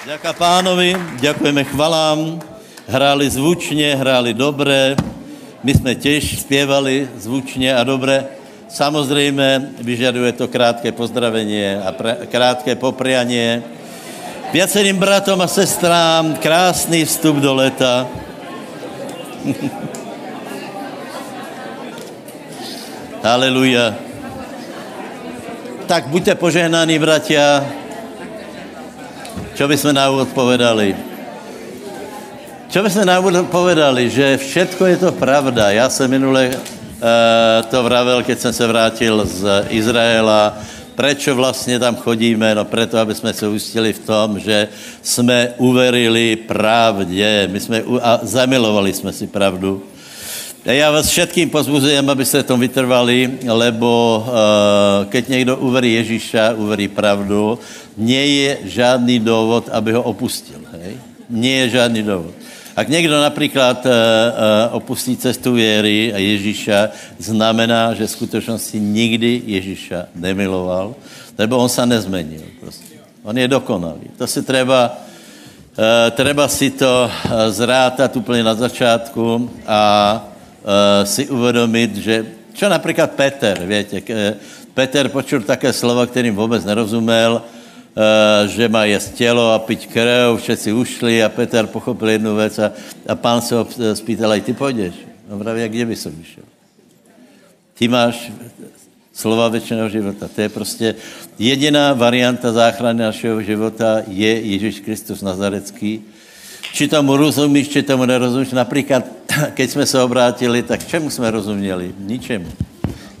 Ďaká pánovi, ďakujeme chvalám. Hráli zvučně, hráli dobré. My jsme těž zpěvali zvučně a dobré. Samozřejmě vyžaduje to krátké pozdravení a pre, krátké poprianie. Viacerým bratom a sestrám krásný vstup do leta. Haleluja. Tak buďte požehnaní, bratia. Čo by jsme na úvod povedali? Čo by na úvod povedali? Že všetko je to pravda. Já jsem minule uh, to vravel, keď jsem se vrátil z Izraela. Prečo vlastně tam chodíme? No preto, aby jsme se ustili v tom, že jsme uverili pravdě. My jsme a zamilovali jsme si pravdu. Já vás všetkým pozbuzujem, abyste tom vytrvali, lebo uh, keď někdo uverí Ježíša, uverí pravdu, nie je žádný důvod, aby ho opustil. Hej? Nie je žádný důvod. Ak někdo například uh, uh, opustí cestu věry a Ježíša, znamená, že v skutečnosti nikdy Ježíša nemiloval, nebo on se nezmenil. Prostě. On je dokonalý. To si treba, uh, treba si to zrátat úplně na začátku a si uvědomit, že čo například Peter, větě, Peter počul také slova, kterým vůbec nerozuměl, uh, že má jíst tělo a piť krev, všetci ušli a Peter pochopil jednu věc a, a pán se ho spýtal, ty půjdeš. No právě, kde by som vyšel? Ty máš slova věčného života. To je prostě jediná varianta záchrany našeho života je Ježíš Kristus Nazarecký, či tomu rozumíš, či tomu nerozumíš. Například, keď jsme se obrátili, tak čemu jsme rozuměli? Ničemu.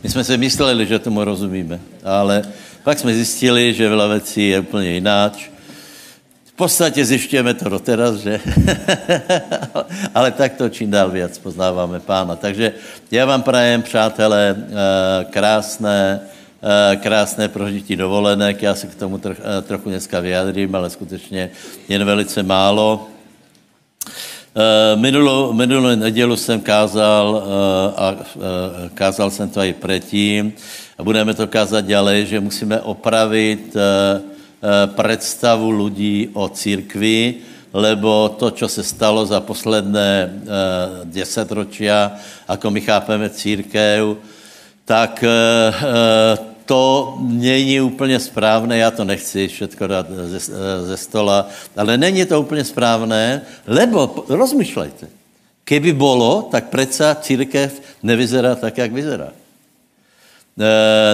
My jsme si mysleli, že tomu rozumíme, ale pak jsme zjistili, že veľa věcí je úplně jináč. V podstatě zjišťujeme to doteraz, že? ale tak to čím dál víc poznáváme pána. Takže já vám prajem, přátelé, eh, krásné, eh, krásné prožití dovolenek. Já se k tomu eh, trochu dneska vyjadřím, ale skutečně jen velice málo. Minulou, minulou nedělu jsem kázal a kázal jsem to i předtím. A budeme to kázat dále, že musíme opravit představu lidí o církvi, lebo to, co se stalo za posledné deset ročia, ako my chápeme církev, tak to není úplně správné, já to nechci všetko dát ze, ze stola, ale není to úplně správné, lebo rozmýšlejte, keby bylo, tak přece církev nevyzerá tak, jak vyzerá.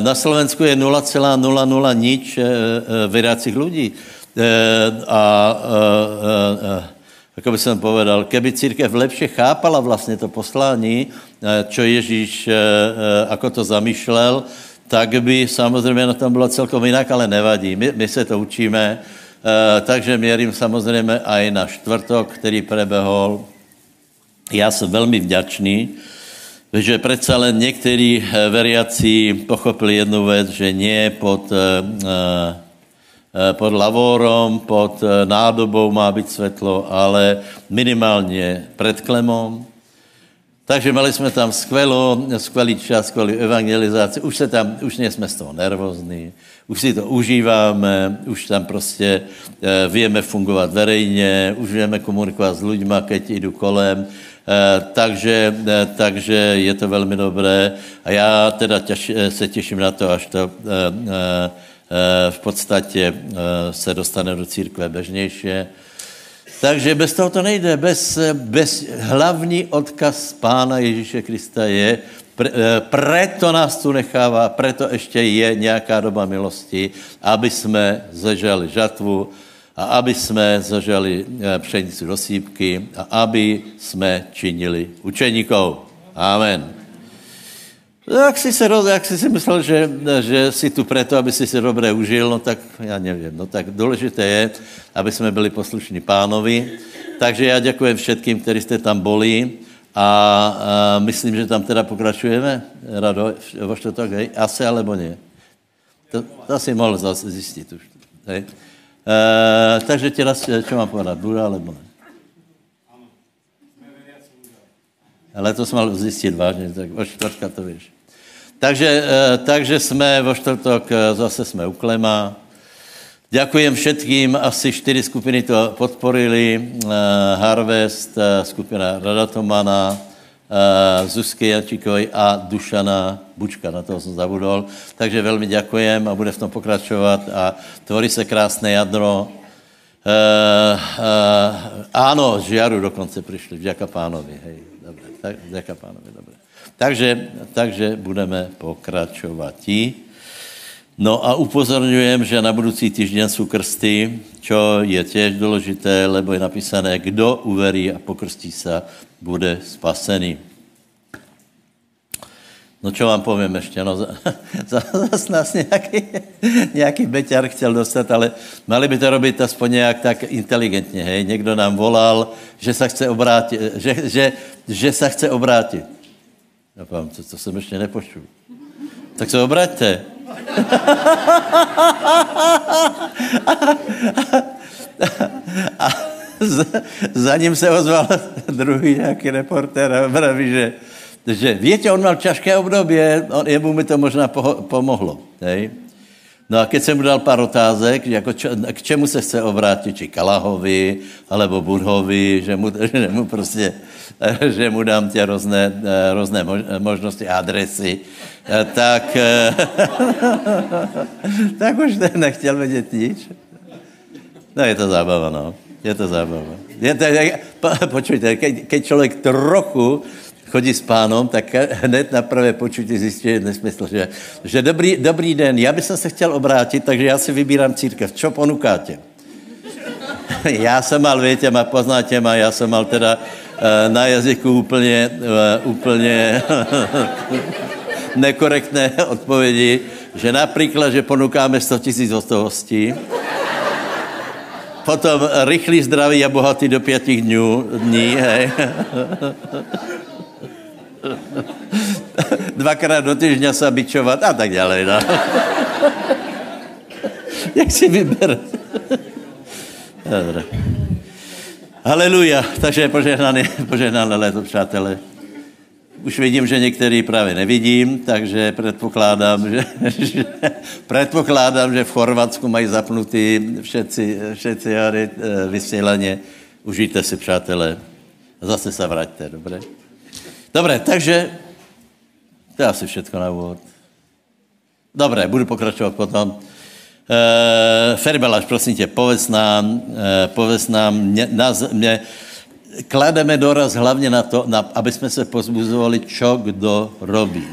Na Slovensku je 0,00 nič vědácích lidí. A, a, a jako by jsem povedal, keby církev lepše chápala vlastně to poslání, čo Ježíš ako to zamýšlel, tak by samozřejmě na tom bylo celkom jinak, ale nevadí. My, my se to učíme, e, takže měrím samozřejmě i na čtvrtok, který prebehol. Já jsem velmi vděčný, že přece len někteří eh, veriaci pochopili jednu věc, že nie pod, e, pod lavorom, pod nádobou má být světlo, ale minimálně před klemom, takže mali jsme tam skvělou, skvělý čas, skvělý evangelizaci. Už se tam, už nejsme z toho nervózní, už si to užíváme, už tam prostě e, víme fungovat verejně, už víme komunikovat s lidmi, keď jdu kolem. E, takže, e, takže je to velmi dobré. A já teda těš, se těším na to, až to e, e, v podstatě e, se dostane do církve bežnější takže bez toho to nejde. Bez, bez hlavní odkaz Pána Ježíše Krista je, pre, eh, preto nás tu nechává, preto ještě je nějaká doba milosti, aby jsme zažali žatvu a aby jsme zažali eh, pšenici do sípky a aby jsme činili učeníkov. Amen. Jak jsi, se, jak jsi si myslel, že, že jsi tu proto, aby si se dobře užil, no tak já nevím. No tak důležité je, aby jsme byli poslušní pánovi. Takže já děkuji všetkým, kteří jste tam byli a, a myslím, že tam teda pokračujeme. Rado, vo čtvrtok, hej? Asi alebo ne? To, to asi mohl zase zjistit už. Hej? E, takže tě raz, čo mám povedat, bude alebo ne? Ale to jsem mal zjistit vážně, tak od čtvrtka to víš. Takže, takže jsme vo čtvrtok, zase jsme u Klema. Ďakujem všetkým, asi čtyři skupiny to podporili. Uh, Harvest, skupina Radatomana, Zuzky Jančíkovej a Dušana Bučka, na toho jsem zabudol. Takže velmi děkujem a bude v tom pokračovat a tvorí se krásné jadro. Áno, z Žiaru dokonce přišli, vďaka pánovi, hej, dobre, tak, vďaka pánovi, dobre. Takže, takže budeme pokračovat. No a upozorňujem, že na budoucí týždeň jsou krsty, čo je těž důležité, lebo je napísané, kdo uverí a pokrstí se, bude spasený. No čo vám povím ještě, no zase nás nějaký, nějaký beťar chtěl dostat, ale mali by to robit aspoň nějak tak inteligentně, hej. Někdo nám volal, že se chce obrátit, že, že, že se chce obrátit. Já povím, to, to jsem ještě nepočul. Tak se obraťte. a za ním se ozval druhý nějaký reportér a praví, že, že víte, on měl těžké období, on, jemu mi to možná poho, pomohlo. Hej? No a keď jsem mu dal pár otázek, jako čo, k čemu se chce obrátit, či Kalahovi, alebo Budhovi, že mu, že mu prostě, že mu dám tě různé, různé možnosti, adresy, tak, tak už nechtěl vědět nic. No je to zábava, no. Je to zábava. Je to, počujte, keď, keď člověk trochu chodí s pánom, tak hned na prvé počutí zjistí, nesmysl, že, že dobrý, dobrý den, já bych se chtěl obrátit, takže já si vybírám církev. Co ponukáte? já jsem mal, víte, má poznáte ma, já jsem mal teda uh, na jazyku úplně, uh, úplně nekorektné odpovědi, že například, že ponukáme 100 tisíc hotovostí, potom rychlý, zdravý a bohatý do pěti dnů, dní, hej. Dvakrát do týždňa se bičovat a tak dále. No. Jak si vyber? Dobre. Haleluja. Takže požehnané, požehnané léto, přátelé. Už vidím, že některý právě nevidím, takže předpokládám, že, že, předpokládám, že v Chorvatsku mají zapnutý všetci, všetci jary eh, vysílaně. Užijte si, přátelé. Zase se vraťte, dobře? Dobré, takže to je asi všechno na úvod. Dobré, budu pokračovat potom. Uh, Ferbeláš, prosím tě, povedz nám, uh, povedz nám, mě, nás, mě, klademe doraz hlavně na to, na, aby jsme se pozbuzovali, čo kdo robí.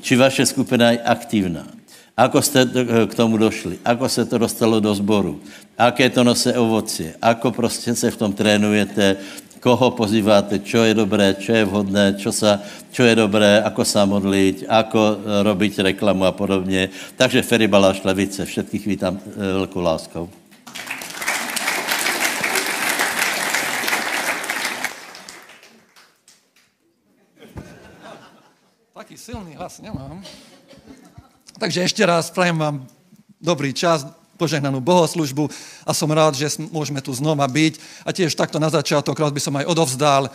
Či vaše skupina je aktivná. Ako jste k tomu došli? Ako se to dostalo do sboru? Aké to nose ovoci? Ako prostě se v tom trénujete? Koho pozýváte, čo je dobré, čo je vhodné, čo, sa, čo je dobré, ako sa modliť, ako e, robiť reklamu a podobně. Takže Ferry Baláš Levice, všetkých vítám e, velkou láskou. Taký silný hlas nemám. Takže ještě raz prajem vám dobrý čas, požehnanú bohoslužbu a som rád, že môžeme tu znova byť. A tiež takto na začiatok rád by som aj odovzdal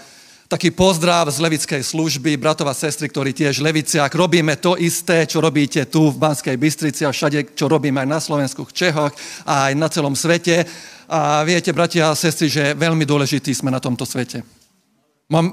taký pozdrav z levickej služby, bratov a sestry, ktorí tiež leviciak. Robíme to isté, čo robíte tu v Banskej Bystrici a všade, čo robíme aj na Slovensku, v Čechoch a aj na celom svete. A viete, bratia a sestry, že veľmi dôležití sme na tomto svete.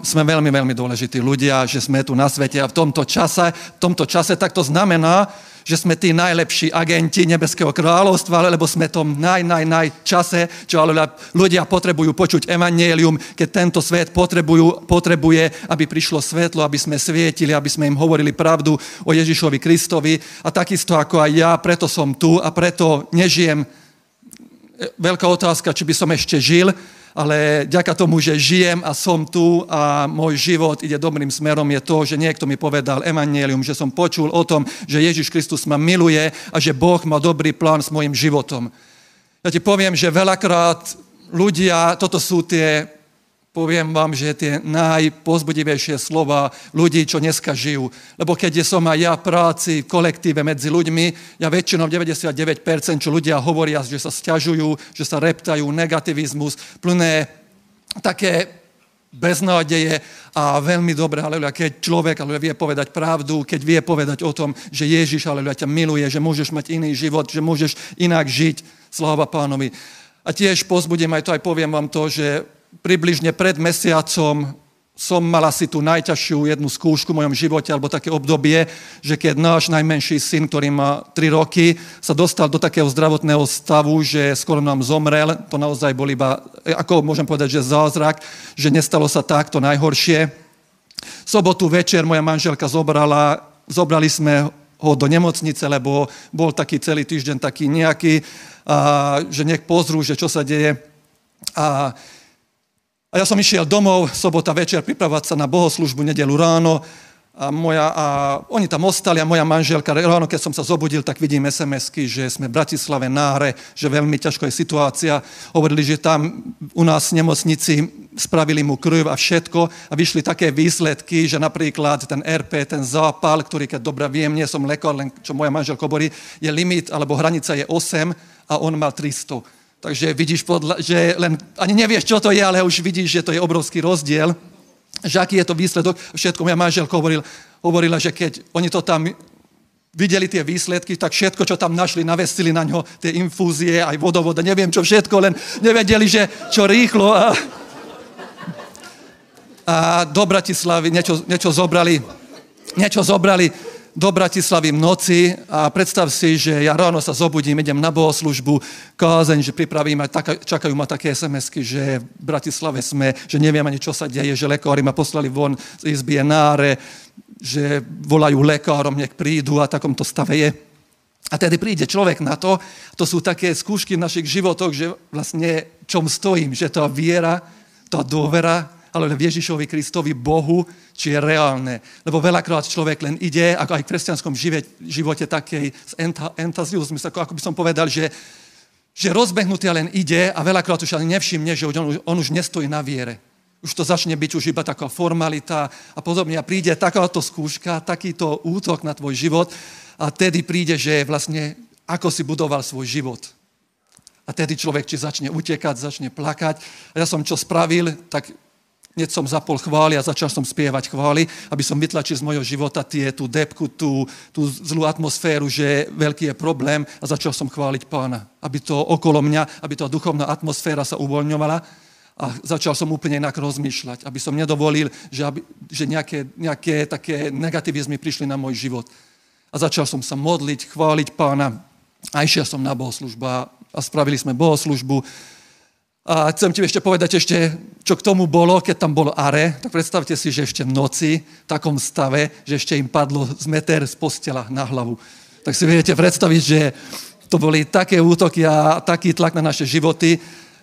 Sme veľmi, veľmi dôležití ľudia, že sme tu na svete a v tomto čase, v tomto čase tak to znamená, že jsme tí najlepší agenti Nebeského kráľovstva, lebo jsme tom naj, naj, naj čase, čo ale ľudia potrebujú počuť evangelium, keď tento svet potrebujú, potrebuje, aby prišlo svetlo, aby sme svietili, aby sme im hovorili pravdu o Ježišovi Kristovi. A takisto ako aj ja, preto som tu a preto nežijem. Veľká otázka, či by som ešte žil, ale ďaká tomu, že žijem a som tu a môj život ide dobrým smerom, je to, že niekto mi povedal evangelium, že som počul o tom, že Ježiš Kristus ma miluje a že Boh má dobrý plán s mojim životom. Ja ti poviem, že veľakrát ľudia, toto sú tie poviem vám, že tie najpozbudivejšie slova ľudí, čo dneska žijú. Lebo keď som aj ja v práci, v kolektíve medzi ľuďmi, ja väčšinou 99%, čo ľudia hovoria, že sa stiažujú, že sa reptajú, negativizmus, plné také beznádeje a veľmi dobré, aleluja, keď človek aleluja, vie povedať pravdu, keď vie povedať o tom, že Ježiš aleluja, ťa miluje, že môžeš mať iný život, že môžeš inak žiť Sláva pánovi. A tiež pozbudím, aj to aj poviem vám to, že približne pred mesiacom som mal asi tú najťažšiu jednu skúšku v mojom živote, alebo také obdobie, že keď náš najmenší syn, ktorý má 3 roky, sa dostal do takého zdravotného stavu, že skoro nám zomrel, to naozaj bol iba, ako môžem povedať, že zázrak, že nestalo sa takto najhoršie. Sobotu večer moja manželka zobrala, zobrali sme ho do nemocnice, lebo bol taký celý týždeň taký nejaký, a, že nech pozrú, že čo sa deje. A a ja som išiel domov, sobota večer, pripravovať sa na bohoslužbu, nedelu ráno. A, moja, a oni tam ostali a moja manželka, ráno keď som sa zobudil, tak vidím SMS-ky, že sme v Bratislave náhre, že veľmi ťažko je situácia. Hovorili, že tam u nás nemocnici spravili mu krv a všetko a vyšli také výsledky, že napríklad ten RP, ten zápal, ktorý keď dobre viem, nie som lekár, len čo moja manželka hovorí, je limit alebo hranica je 8 a on mal 300. Takže vidíš, podľa, že len ani nevieš, čo to je, ale už vidíš, že to je obrovský rozdiel. Že aký je to výsledok. Všetko moja manželka hovoril, hovorila, že keď oni to tam videli tie výsledky, tak všetko, čo tam našli, navestili na ňo, tie infúzie, aj vodovoda, neviem čo všetko, len nevedeli, že čo rýchlo. A, a do Bratislavy niečo, niečo zobrali, niečo zobrali do Bratislavy v noci a predstav si, že ja ráno sa zobudím, idem na bohoslužbu, kázeň, že pripravím a tak, čakajú ma také SMS-ky, že v Bratislave sme, že neviem ani čo sa deje, že lekári ma poslali von z izby náre, že volajú lekárom, nech prídu a takomto stave je. A tedy príde človek na to, to sú také skúšky v našich životoch, že vlastne čom stojím, že tá viera, tá dôvera, ale v Ježišovi Kristovi Bohu, či je reálne. Lebo veľakrát človek len ide, ako aj v kresťanskom živote takej z entuziasmus, ako, ako by som povedal, že, že rozbehnutý len ide a veľakrát už ani nevšimne, že on, on už nestojí na viere. Už to začne byť už iba taká formalita a podobne. A príde takáto skúška, takýto útok na tvoj život a tedy príde, že vlastne ako si budoval svoj život. A tedy človek či začne utekať, začne plakať. A ja som čo spravil, tak hneď som zapol chvály a začal som spievať chvály, aby som vytlačil z mojho života tie, tú depku, tú, tú zlú atmosféru, že veľký je problém a začal som chváliť pána. Aby to okolo mňa, aby tá duchovná atmosféra sa uvoľňovala a začal som úplne inak rozmýšľať, aby som nedovolil, že, aby, že nejaké, nejaké také negativizmy prišli na môj život. A začal som sa modliť, chváliť pána a išiel som na bohoslužbu a spravili sme bohoslužbu a chcem ti ešte povedať ešte, čo k tomu bolo, keď tam bolo are, tak predstavte si, že ešte v noci, v takom stave, že ešte im padlo z meter z postela na hlavu. Tak si viete predstaviť, že to boli také útoky a taký tlak na naše životy,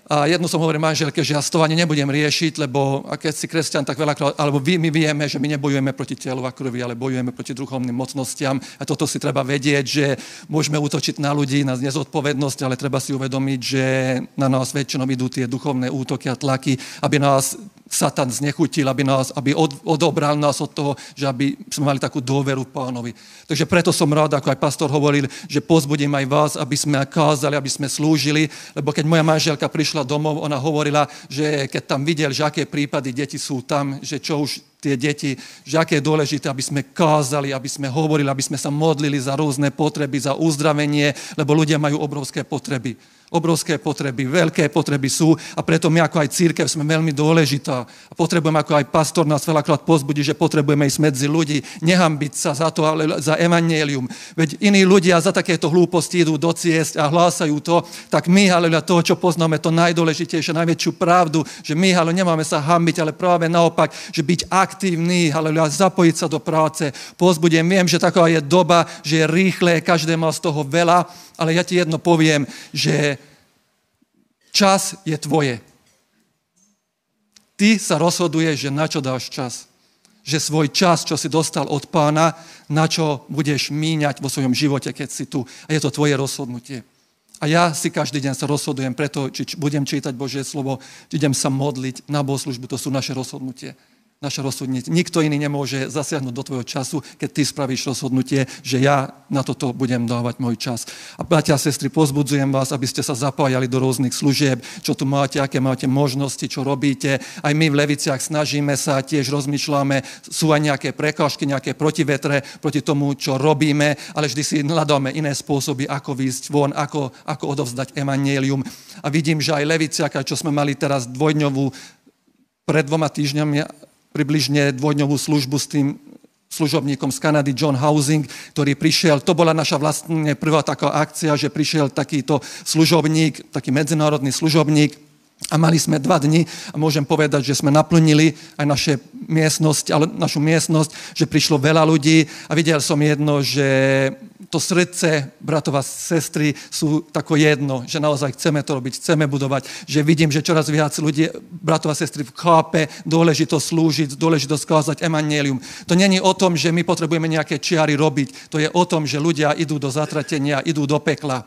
a jednu som hovoril manželke, že ja ani nebudem riešiť, lebo a keď si kresťan, tak veľakrát, alebo vy, my vieme, že my nebojujeme proti telu a krvi, ale bojujeme proti duchovným mocnostiam. A toto si treba vedieť, že môžeme útočiť na ľudí, na nezodpovednosť, ale treba si uvedomiť, že na nás väčšinou idú tie duchovné útoky a tlaky, aby nás Satan znechutil, aby, nás, aby od, odobral nás od toho, že aby sme mali takú dôveru pánovi. Takže preto som rád, ako aj pastor hovoril, že pozbudím aj vás, aby sme kázali, aby sme slúžili, lebo keď moja manželka prišla domov, ona hovorila, že keď tam videl, že aké prípady deti sú tam, že čo už tie deti, že aké je dôležité, aby sme kázali, aby sme hovorili, aby sme sa modlili za rôzne potreby, za uzdravenie, lebo ľudia majú obrovské potreby. Obrovské potreby, veľké potreby sú a preto my ako aj církev sme veľmi dôležitá. A potrebujeme ako aj pastor nás veľakrát pozbudí, že potrebujeme ísť medzi ľudí, nehambiť sa za to, ale za evangelium. Veď iní ľudia za takéto hlúposti idú do ciest a hlásajú to, tak my, ale to, čo poznáme, to najdôležitejšie, najväčšiu pravdu, že my, ale nemáme sa hambiť, ale práve naopak, že byť aktívny, ale zapojiť sa do práce. Pozbudiem, viem, že taká je doba, že je rýchle, každé má z toho veľa, ale ja ti jedno poviem, že čas je tvoje. Ty sa rozhoduješ, že na čo dáš čas. Že svoj čas, čo si dostal od pána, na čo budeš míňať vo svojom živote, keď si tu. A je to tvoje rozhodnutie. A ja si každý deň sa rozhodujem preto, či budem čítať Božie slovo, či idem sa modliť na bohoslužbu, to sú naše rozhodnutie. Naše rozhodnutie. Nikto iný nemôže zasiahnuť do tvojho času, keď ty spravíš rozhodnutie, že ja na toto budem dávať môj čas. A bratia a sestry, pozbudzujem vás, aby ste sa zapájali do rôznych služieb, čo tu máte, aké máte možnosti, čo robíte. Aj my v Leviciach snažíme sa, tiež rozmýšľame, sú aj nejaké prekážky, nejaké protivetre proti tomu, čo robíme, ale vždy si hľadáme iné spôsoby, ako výjsť von, ako, ako odovzdať emanelium. A vidím, že aj Leviciaka, čo sme mali teraz dvojdňovú pred dvoma týždňami približne dvojdňovú službu s tým služobníkom z Kanady, John Housing, ktorý prišiel, to bola naša vlastne prvá taká akcia, že prišiel takýto služobník, taký medzinárodný služobník, a mali sme dva dni a môžem povedať, že sme naplnili aj naše miestnosť, ale našu miestnosť, že prišlo veľa ľudí a videl som jedno, že to srdce bratov a sestry sú tako jedno, že naozaj chceme to robiť, chceme budovať, že vidím, že čoraz viac ľudí, bratov a sestry, chápe dôležitosť slúžiť, dôležitosť kázať emanelium. To není o tom, že my potrebujeme nejaké čiary robiť, to je o tom, že ľudia idú do zatratenia, idú do pekla.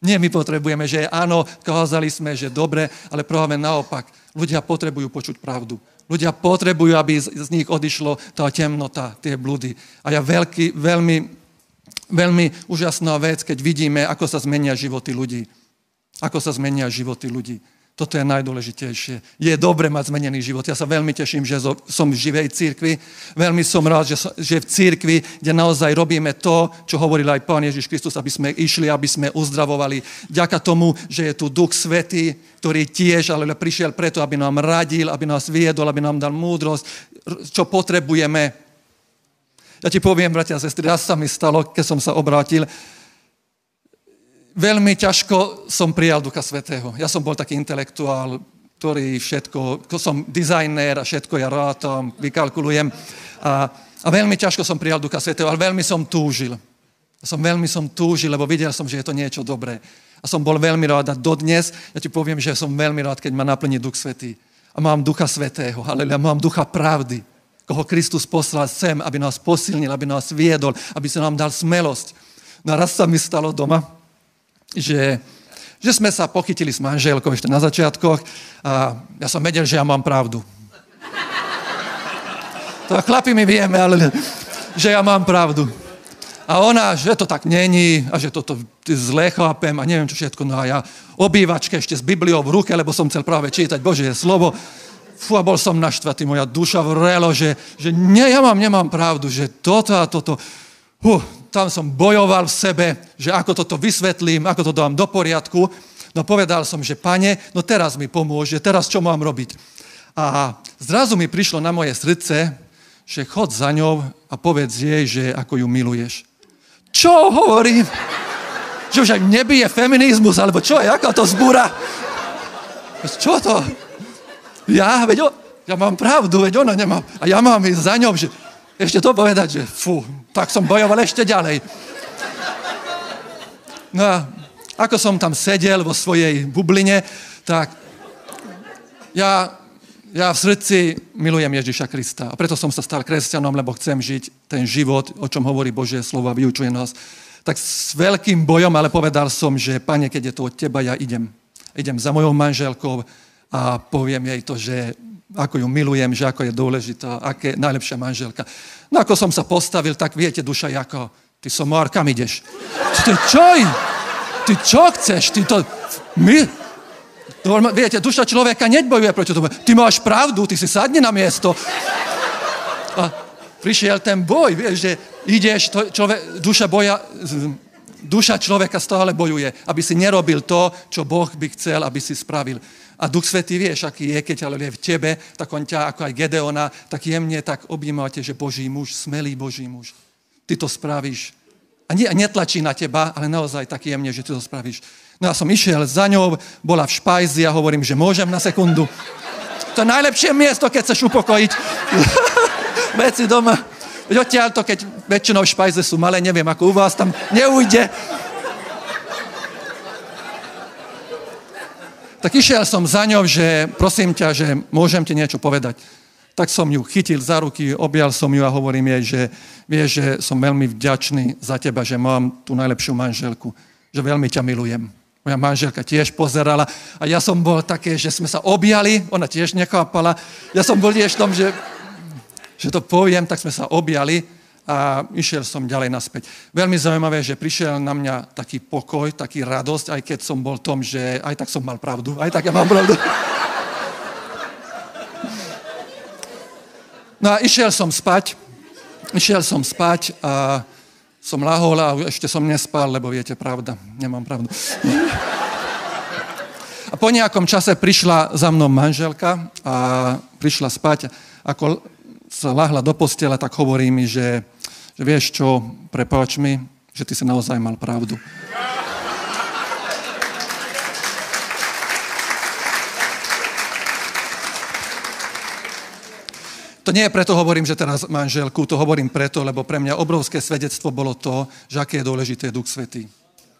Nie my potrebujeme, že áno, kázali sme, že dobre, ale práve naopak. Ľudia potrebujú počuť pravdu. Ľudia potrebujú, aby z, nich odišlo tá temnota, tie bludy. A ja veľký, veľmi, veľmi úžasná vec, keď vidíme, ako sa zmenia životy ľudí. Ako sa zmenia životy ľudí. Toto je najdôležitejšie. Je dobre mať zmenený život. Ja sa veľmi teším, že som v živej církvi. Veľmi som rád, že, že v církvi, kde naozaj robíme to, čo hovoril aj Pán Ježiš Kristus, aby sme išli, aby sme uzdravovali. Ďaka tomu, že je tu Duch Svetý, ktorý tiež ale prišiel preto, aby nám radil, aby nás viedol, aby nám dal múdrosť, čo potrebujeme. Ja ti poviem, bratia a sestry, raz sa mi stalo, keď som sa obrátil, veľmi ťažko som prijal Ducha Svetého. Ja som bol taký intelektuál, ktorý všetko, som dizajner a všetko ja rátam, vykalkulujem. A, a veľmi ťažko som prijal Ducha Svetého, ale veľmi som túžil. Som veľmi som túžil, lebo videl som, že je to niečo dobré. A som bol veľmi rád a dodnes, ja ti poviem, že som veľmi rád, keď ma naplní Duch Svetý. A mám Ducha Svetého, ale mám Ducha pravdy, koho Kristus poslal sem, aby nás posilnil, aby nás viedol, aby sa nám dal smelosť. No a raz sa mi stalo doma, že, že sme sa pochytili s manželkou ešte na začiatkoch a ja som vedel, že ja mám pravdu. To chlapi mi vieme, ale že ja mám pravdu. A ona, že to tak není a že toto zle chápem a neviem čo všetko. No a ja obývačke ešte s Bibliou v ruke, lebo som chcel práve čítať Božie slovo. Fú, bol som naštvatý, moja duša vrelo, že, že nie, ja mám, nemám pravdu, že toto a toto. Hú, tam som bojoval v sebe, že ako toto vysvetlím, ako to dám do poriadku. No povedal som, že pane, no teraz mi pomôže, teraz čo mám robiť? A zrazu mi prišlo na moje srdce, že chod za ňou a povedz jej, že ako ju miluješ. Čo hovorím? Že už aj nebije feminizmus, alebo čo, jaká to zbúra? Čo to? Ja, veď o, ja mám pravdu, veď ona nemá. A ja mám ísť za ňou, že ešte to povedať, že fú, tak som bojoval ešte ďalej. No a ako som tam sedel vo svojej bubline, tak ja, ja v srdci milujem Ježiša Krista. A preto som sa stal kresťanom, lebo chcem žiť ten život, o čom hovorí Božie slovo a vyučuje nás. Tak s veľkým bojom, ale povedal som, že pane, keď je to od teba, ja idem. Idem za mojou manželkou a poviem jej to, že ako ju milujem, že ako je dôležitá, aké najlepšia manželka. No ako som sa postavil, tak viete, duša, ako, ty somár, kam ideš? Ty čo? Ty čo chceš? Ty to... My? Viete, duša človeka nebojuje proti tomu. Ty máš pravdu, ty si sadni na miesto. A prišiel ten boj, vieš, že ideš, to, človek, duša boja, duša človeka stále bojuje, aby si nerobil to, čo Boh by chcel, aby si spravil. A Duch Svetý vieš, aký je, keď ale je v tebe, tak on ťa, ako aj Gedeona, tak jemne tak objímate, že Boží muž, smelý Boží muž. Ty to spravíš. A, nie, a netlačí na teba, ale naozaj tak jemne, že ty to spravíš. No ja som išiel za ňou, bola v špajzi a hovorím, že môžem na sekundu. To je najlepšie miesto, keď chceš upokojiť veci doma. Veď odtiaľ to, keď väčšinou špajze sú malé, neviem, ako u vás, tam neujde. Tak išiel som za ňou, že prosím ťa, že môžem ti niečo povedať. Tak som ju chytil za ruky, objal som ju a hovorím jej, že vieš, že som veľmi vďačný za teba, že mám tú najlepšiu manželku, že veľmi ťa milujem. Moja manželka tiež pozerala a ja som bol také, že sme sa objali, ona tiež nechápala. Ja som bol tiež tom, že že to poviem, tak sme sa objali a išiel som ďalej naspäť. Veľmi zaujímavé, že prišiel na mňa taký pokoj, taký radosť, aj keď som bol tom, že aj tak som mal pravdu, aj tak ja mám pravdu. No a išiel som spať, išiel som spať a som lahol a ešte som nespal, lebo viete, pravda, nemám pravdu. A po nejakom čase prišla za mnou manželka a prišla spať. Ako sa lahla do postele, tak hovorí mi, že, vieš čo, prepáč mi, že ty si naozaj mal pravdu. To nie je preto hovorím, že teraz manželku, to hovorím preto, lebo pre mňa obrovské svedectvo bolo to, že aké je dôležité Duch Svetý.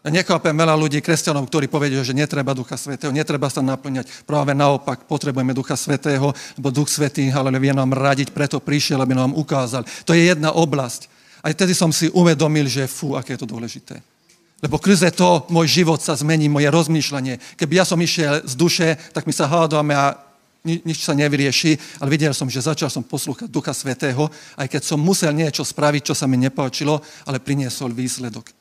Ja nechápem veľa ľudí, kresťanov, ktorí povedia, že netreba Ducha Svetého, netreba sa naplňať. Práve naopak, potrebujeme Ducha Svetého, lebo Duch Svetý, ale vie nám radiť, preto prišiel, aby nám ukázal. To je jedna oblasť. A vtedy som si uvedomil, že fú, aké je to dôležité. Lebo krze to môj život sa zmení, moje rozmýšľanie. Keby ja som išiel z duše, tak my sa hádame a ni, nič sa nevyrieši, ale videl som, že začal som poslúchať Ducha Svetého, aj keď som musel niečo spraviť, čo sa mi nepáčilo, ale priniesol výsledok.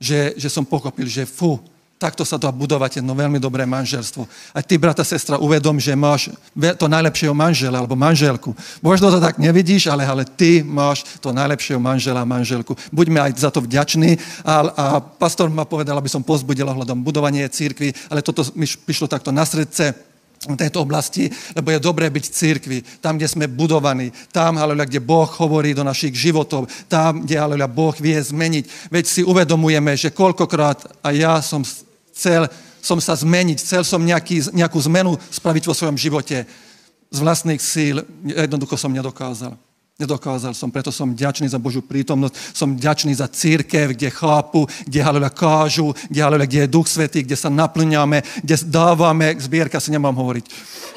Že, že som pochopil, že fú, takto sa dá budovať jedno veľmi dobré manželstvo. A ty, brata, sestra, uvedom, že máš to najlepšieho manžela alebo manželku. Možno to tak nevidíš, ale, ale ty máš to najlepšieho manžela a manželku. Buďme aj za to vďační. A, a pastor ma povedal, aby som pozbudil ohľadom budovanie církvy, ale toto mi prišlo takto na srdce v tejto oblasti, lebo je dobré byť v církvi, tam, kde sme budovaní, tam, haleluja, kde Boh hovorí do našich životov, tam, kde, haleluja, Boh vie zmeniť. Veď si uvedomujeme, že koľkokrát a ja som chcel som sa zmeniť, chcel som nejaký, nejakú zmenu spraviť vo svojom živote. Z vlastných síl jednoducho som nedokázal. Nedokázal som, preto som ďačný za Božiu prítomnosť, som ďačný za církev, kde chápu, kde haleluja kážu, kde, haleluja, kde je Duch Svetý, kde sa naplňame, kde dávame, zbierka si nemám hovoriť.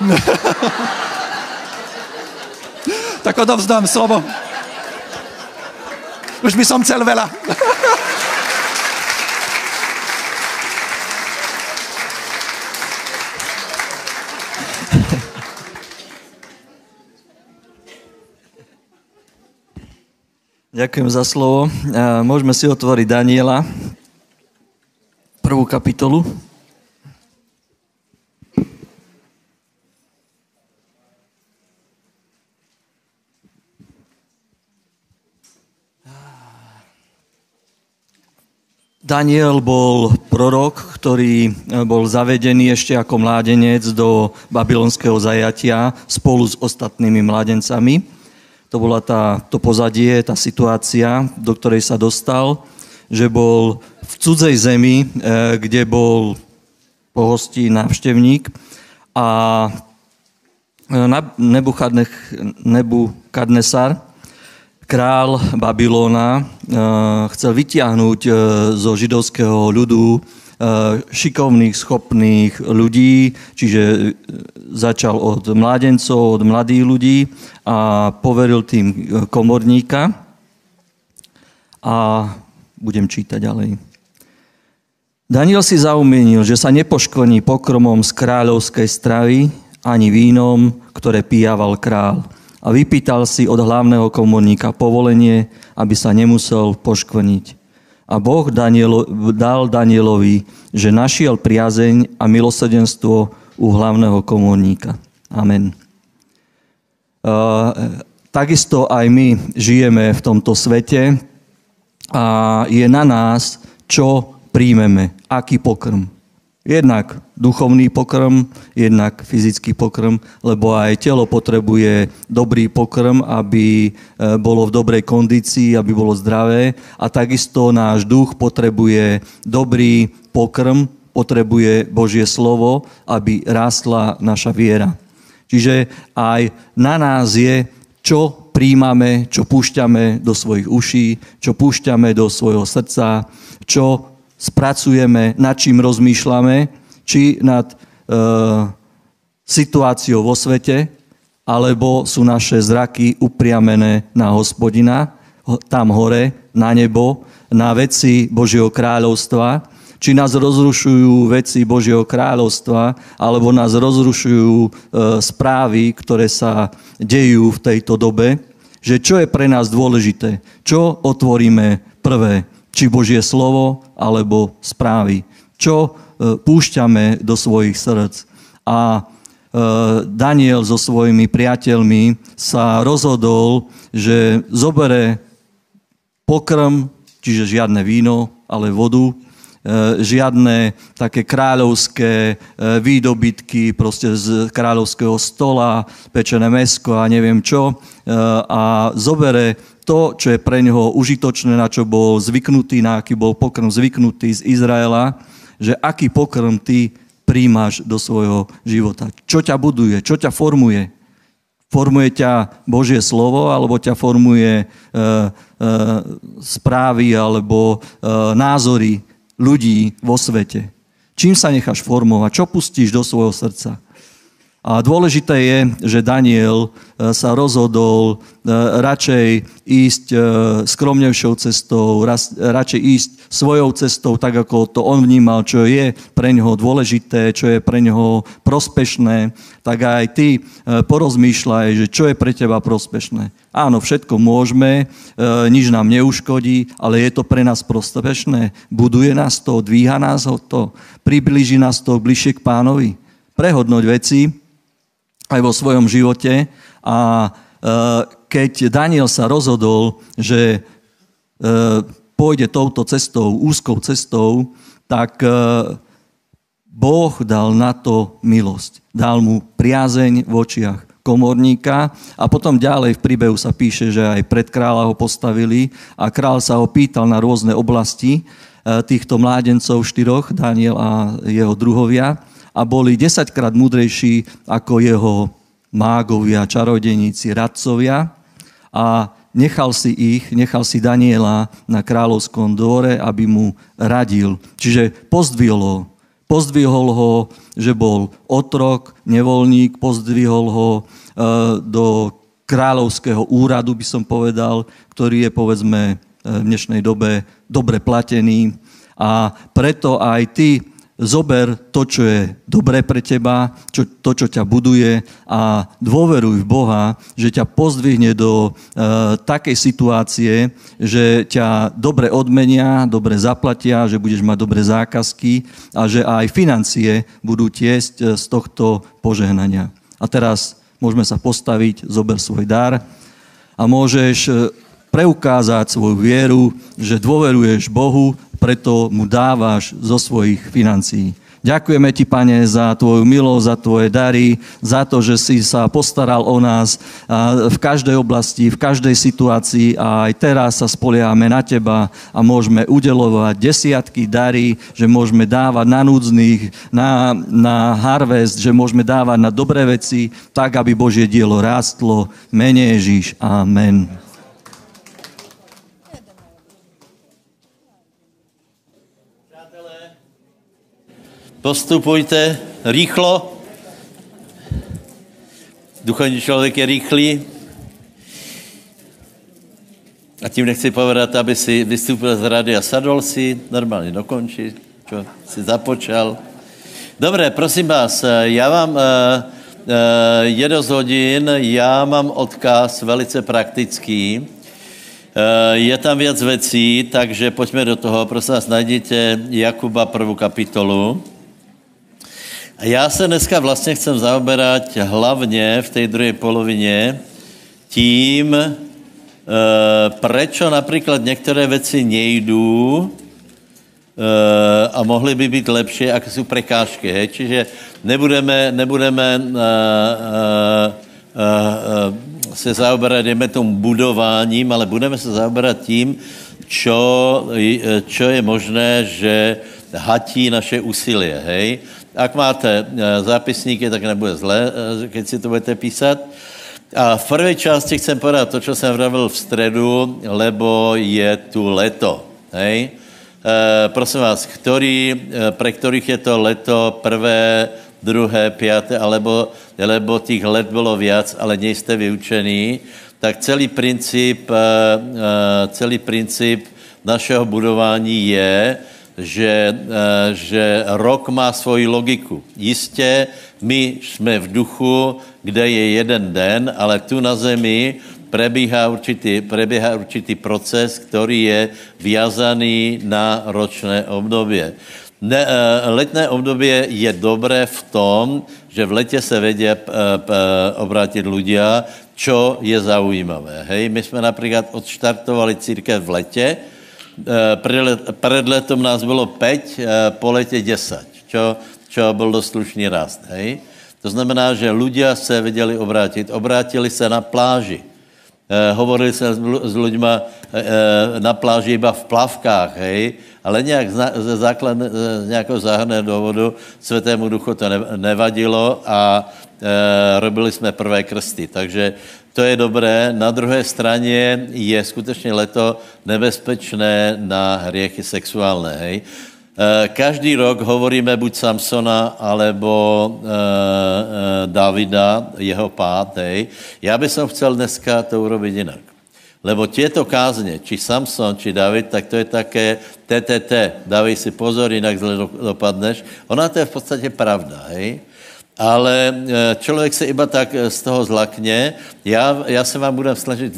tak odovzdám slovo. Už by som chcel veľa. Ďakujem za slovo. Môžeme si otvoriť Daniela, prvú kapitolu. Daniel bol prorok, ktorý bol zavedený ešte ako mládenec do babylonského zajatia spolu s ostatnými mládencami. To bola tá, to pozadie, tá situácia, do ktorej sa dostal, že bol v cudzej zemi, eh, kde bol pohostí návštevník a eh, Nebukadnesar, král Babylona, eh, chcel vytiahnuť zo židovského ľudu šikovných, schopných ľudí, čiže začal od mládencov, od mladých ľudí a poveril tým e, komorníka a budem čítať ďalej. Daniel si zaumienil, že sa nepoškvrní pokromom z kráľovskej stravy ani vínom, ktoré pijával král. A vypýtal si od hlavného komorníka povolenie, aby sa nemusel poškvrniť. A Boh Danielo, dal Danielovi, že našiel priazeň a milosedenstvo u hlavného komorníka. Amen. Takisto aj my žijeme v tomto svete a je na nás, čo príjmeme, aký pokrm. Jednak duchovný pokrm, jednak fyzický pokrm, lebo aj telo potrebuje dobrý pokrm, aby e, bolo v dobrej kondícii, aby bolo zdravé. A takisto náš duch potrebuje dobrý pokrm, potrebuje Božie slovo, aby rástla naša viera. Čiže aj na nás je, čo príjmame, čo púšťame do svojich uší, čo púšťame do svojho srdca, čo spracujeme, nad čím rozmýšľame, či nad e, situáciou vo svete, alebo sú naše zraky upriamené na hospodina, tam hore, na nebo, na veci Božieho kráľovstva, či nás rozrušujú veci Božieho kráľovstva, alebo nás rozrušujú e, správy, ktoré sa dejú v tejto dobe, že čo je pre nás dôležité, čo otvoríme prvé, či Božie slovo, alebo správy, čo púšťame do svojich srdc. A e, Daniel so svojimi priateľmi sa rozhodol, že zobere pokrm, čiže žiadne víno, ale vodu, E, žiadne také kráľovské výdobytky proste z kráľovského stola, pečené mesko a neviem čo a zobere to, čo je pre neho užitočné, na čo bol zvyknutý, na aký bol pokrm zvyknutý z Izraela, že aký pokrm ty príjmaš do svojho života. Čo ťa buduje, čo ťa formuje. Formuje ťa Božie slovo, alebo ťa formuje e, e, správy alebo e, názory ľudí vo svete. Čím sa necháš formovať? Čo pustíš do svojho srdca? A dôležité je, že Daniel e, sa rozhodol e, radšej ísť e, skromnejšou cestou, radšej ísť svojou cestou, tak ako to on vnímal, čo je pre neho dôležité, čo je pre neho prospešné, tak aj ty porozmýšľaj, že čo je pre teba prospešné. Áno, všetko môžeme, nič nám neuškodí, ale je to pre nás prospešné. Buduje nás to, dvíha nás to, priblíži nás to bližšie k pánovi. Prehodnoť veci, aj vo svojom živote. A e, keď Daniel sa rozhodol, že e, pôjde touto cestou, úzkou cestou, tak e, Boh dal na to milosť. Dal mu priazeň v očiach komorníka a potom ďalej v príbehu sa píše, že aj pred kráľa ho postavili a král sa ho pýtal na rôzne oblasti týchto mládencov štyroch, Daniel a jeho druhovia a boli desaťkrát múdrejší ako jeho mágovia, čarodeníci, radcovia a nechal si ich, nechal si Daniela na kráľovskom dvore, aby mu radil. Čiže pozdvihol ho. Pozdvihol ho, že bol otrok, nevolník, pozdvihol ho e, do kráľovského úradu, by som povedal, ktorý je, povedzme, e, v dnešnej dobe dobre platený. A preto aj ty, zober to, čo je dobré pre teba, čo, to, čo ťa buduje a dôveruj v Boha, že ťa pozdvihne do e, takej situácie, že ťa dobre odmenia, dobre zaplatia, že budeš mať dobré zákazky a že aj financie budú tiesť e, z tohto požehnania. A teraz môžeme sa postaviť, zober svoj dar a môžeš e, preukázať svoju vieru, že dôveruješ Bohu preto mu dávaš zo svojich financií. Ďakujeme ti, Pane, za tvoju milosť, za tvoje dary, za to, že si sa postaral o nás v každej oblasti, v každej situácii a aj teraz sa spoliehame na teba a môžeme udelovať desiatky dary, že môžeme dávať na núdznych, na, na harvest, že môžeme dávať na dobré veci, tak, aby Božie dielo rástlo. Mene Ježíš. Amen. Postupujte rýchlo. Duchovní člověk je rýchlý. A tím nechci povedat, aby si vystúpil z rady a sadol si, normálně dokončí, čo si započal. Dobré, prosím vás, já vám, uh, uh, je dost hodin, já mám odkaz velice praktický. Uh, je tam věc věcí, takže pojďme do toho. Prosím vás, najděte Jakuba prvou kapitolu. Já se dneska vlastně chcem zaoberat hlavně v té druhé polovině tím, e, prečo například některé věci nejdou e, a mohly by být lepší, jak jsou prekážky. Hej? Čiže nebudeme, nebudeme e, e, e, se zaoberat, jdeme tomu budováním, ale budeme se zaoberat tím, čo, čo je možné, že hatí naše úsilie, hej? Ak máte eh, zápisníky, tak nebude zle, eh, keď si to budete písat. A v první části chcem povedat to, co jsem vravil v středu, lebo je tu leto. Hej? E, prosím vás, který, pre kterých je to leto prvé, druhé, páté, alebo, alebo těch let bylo viac, ale nejste vyučení, tak celý princip, celý princip našeho budování je, že, eh, že rok má svoji logiku. Jistě, my jsme v duchu, kde je jeden den, ale tu na zemi prebíhá určitý, prebíhá určitý proces, který je viazaný na ročné období. Ne, eh, letné období je dobré v tom, že v lete se vedě eh, obrátit ľudia, čo je zaujímavé. Hej? My jsme například odštartovali církev v lete, eh, před letom nás bylo 5, po letě 10, čo, čo byl dost slušný rast. Hej? To znamená, že ľudia se viděli obrátit. Obrátili se na pláži. Eh, hovorili se s ľuďma eh, na pláži iba v plavkách, hej, ale nějak ze základ, z nějakého záhadného důvodu Světému duchu to nevadilo a e, robili jsme prvé krsty. Takže to je dobré. Na druhé straně je skutečně leto nebezpečné na hriechy sexuálné. Hej. Eh, každý rok hovoríme buď Samsona, alebo e, e, Davida, jeho pátej. Já bych chcel dneska to urobit jinak. Lebo těto kázně, či Samson, či David, tak to je také TTT. Dávej si pozor, jinak zle dopadneš. Ona to je v podstatě pravda, hej? Ale člověk se iba tak z toho zlakně. Já, já se vám budem snažit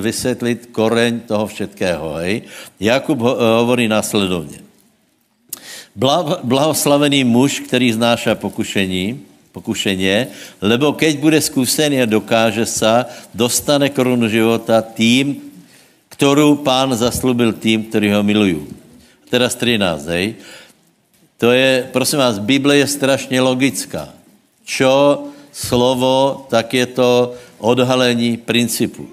vysvětlit koreň toho všetkého. Hej? Jakub hovorí následovně. Blahoslavený muž, který znáša pokušení, pokušeně, lebo keď bude zkušený a dokáže se, dostane korunu života tým, kterou pán zaslubil tým, který ho milují. Teraz 13, hej. To je, prosím vás, Bible je strašně logická. Čo slovo, tak je to odhalení principu.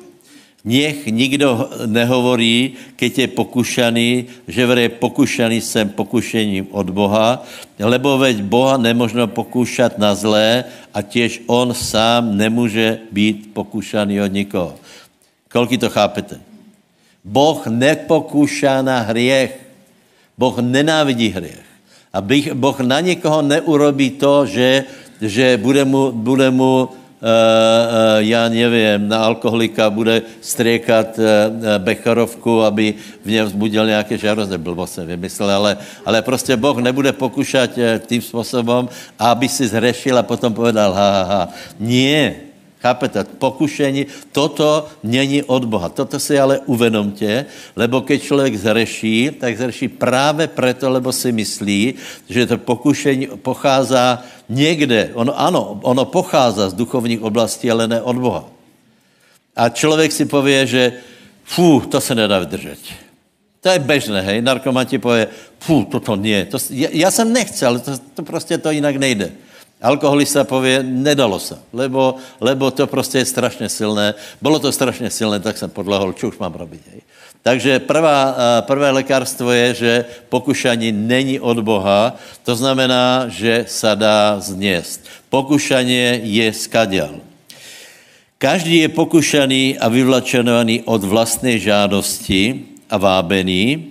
Nech nikdo nehovorí, keď je pokušaný, že vre pokušaný jsem pokušením od Boha, lebo veď Boha nemožno pokúšat na zlé a těž on sám nemůže být pokušaný od nikoho. Kolik to chápete? Boh nepokúša na hriech. Boh nenávidí hriech. A Boh na někoho neurobí to, že, že bude mu, bude mu Eh, eh, já nevím, na alkoholika bude striekať eh, becharovku, aby v něm vzbudil nějaké žárost, blbo jsem vymyslel, ale, ale prostě Boh nebude pokušat tím způsobem, aby si zhrešil a potom povedal ha, ha, ha. Nie, Chápete? Pokušení, toto není od Boha. Toto si ale uvědomte, lebo keď člověk zreší, tak zreší právě proto, lebo si myslí, že to pokušení pochází někde. Ono, ano, ono pochází z duchovních oblastí, ale ne od Boha. A člověk si pově, že fú, to se nedá vydržet. To je bežné, hej. Narkoman ti pově, fú, toto nie. To, já, já jsem nechcel, to, to prostě to jinak nejde. Alkoholista pově, nedalo se, lebo, lebo to prostě je strašně silné. Bylo to strašně silné, tak jsem podlehol, čo už mám robit. Hej. Takže prvá, prvé lékařstvo je, že pokušení není od Boha, to znamená, že se dá zněst. Pokušení je skadial. Každý je pokušaný a vyvlačenovaný od vlastné žádosti a vábení,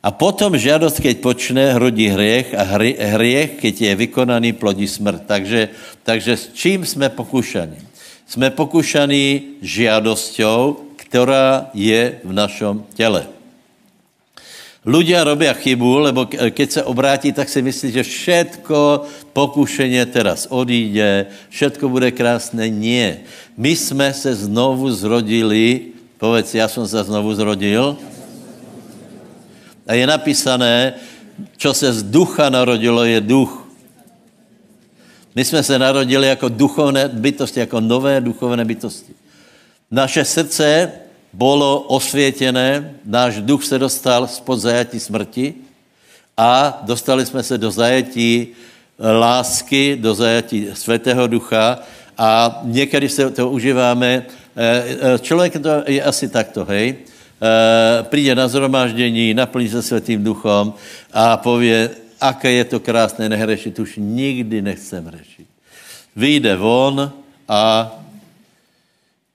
a potom žádost, keď počne, hrodí hriech a hry, hriech, keď je vykonaný, plodí smrt. Takže, takže s čím jsme pokušaní? Jsme pokušaní žiadosťou, která je v našem těle. Ľudia robia chybu, lebo keď se obrátí, tak si myslí, že všetko pokušeně teraz odíde, všetko bude krásné. Nie. My jsme se znovu zrodili, povedz, já jsem se znovu zrodil, a je napísané, čo se z ducha narodilo, je duch. My jsme se narodili jako duchovné bytosti, jako nové duchovné bytosti. Naše srdce bylo osvětěné, náš duch se dostal spod zajatí smrti a dostali jsme se do zajetí lásky, do zajatí svatého ducha a někdy se to užíváme. Eh, eh, člověk to je asi takto, hej přijde na zhromáždění, naplní se světým duchom a pově, aké je to krásné nehrešit, už nikdy nechcem řešit. Vyjde von a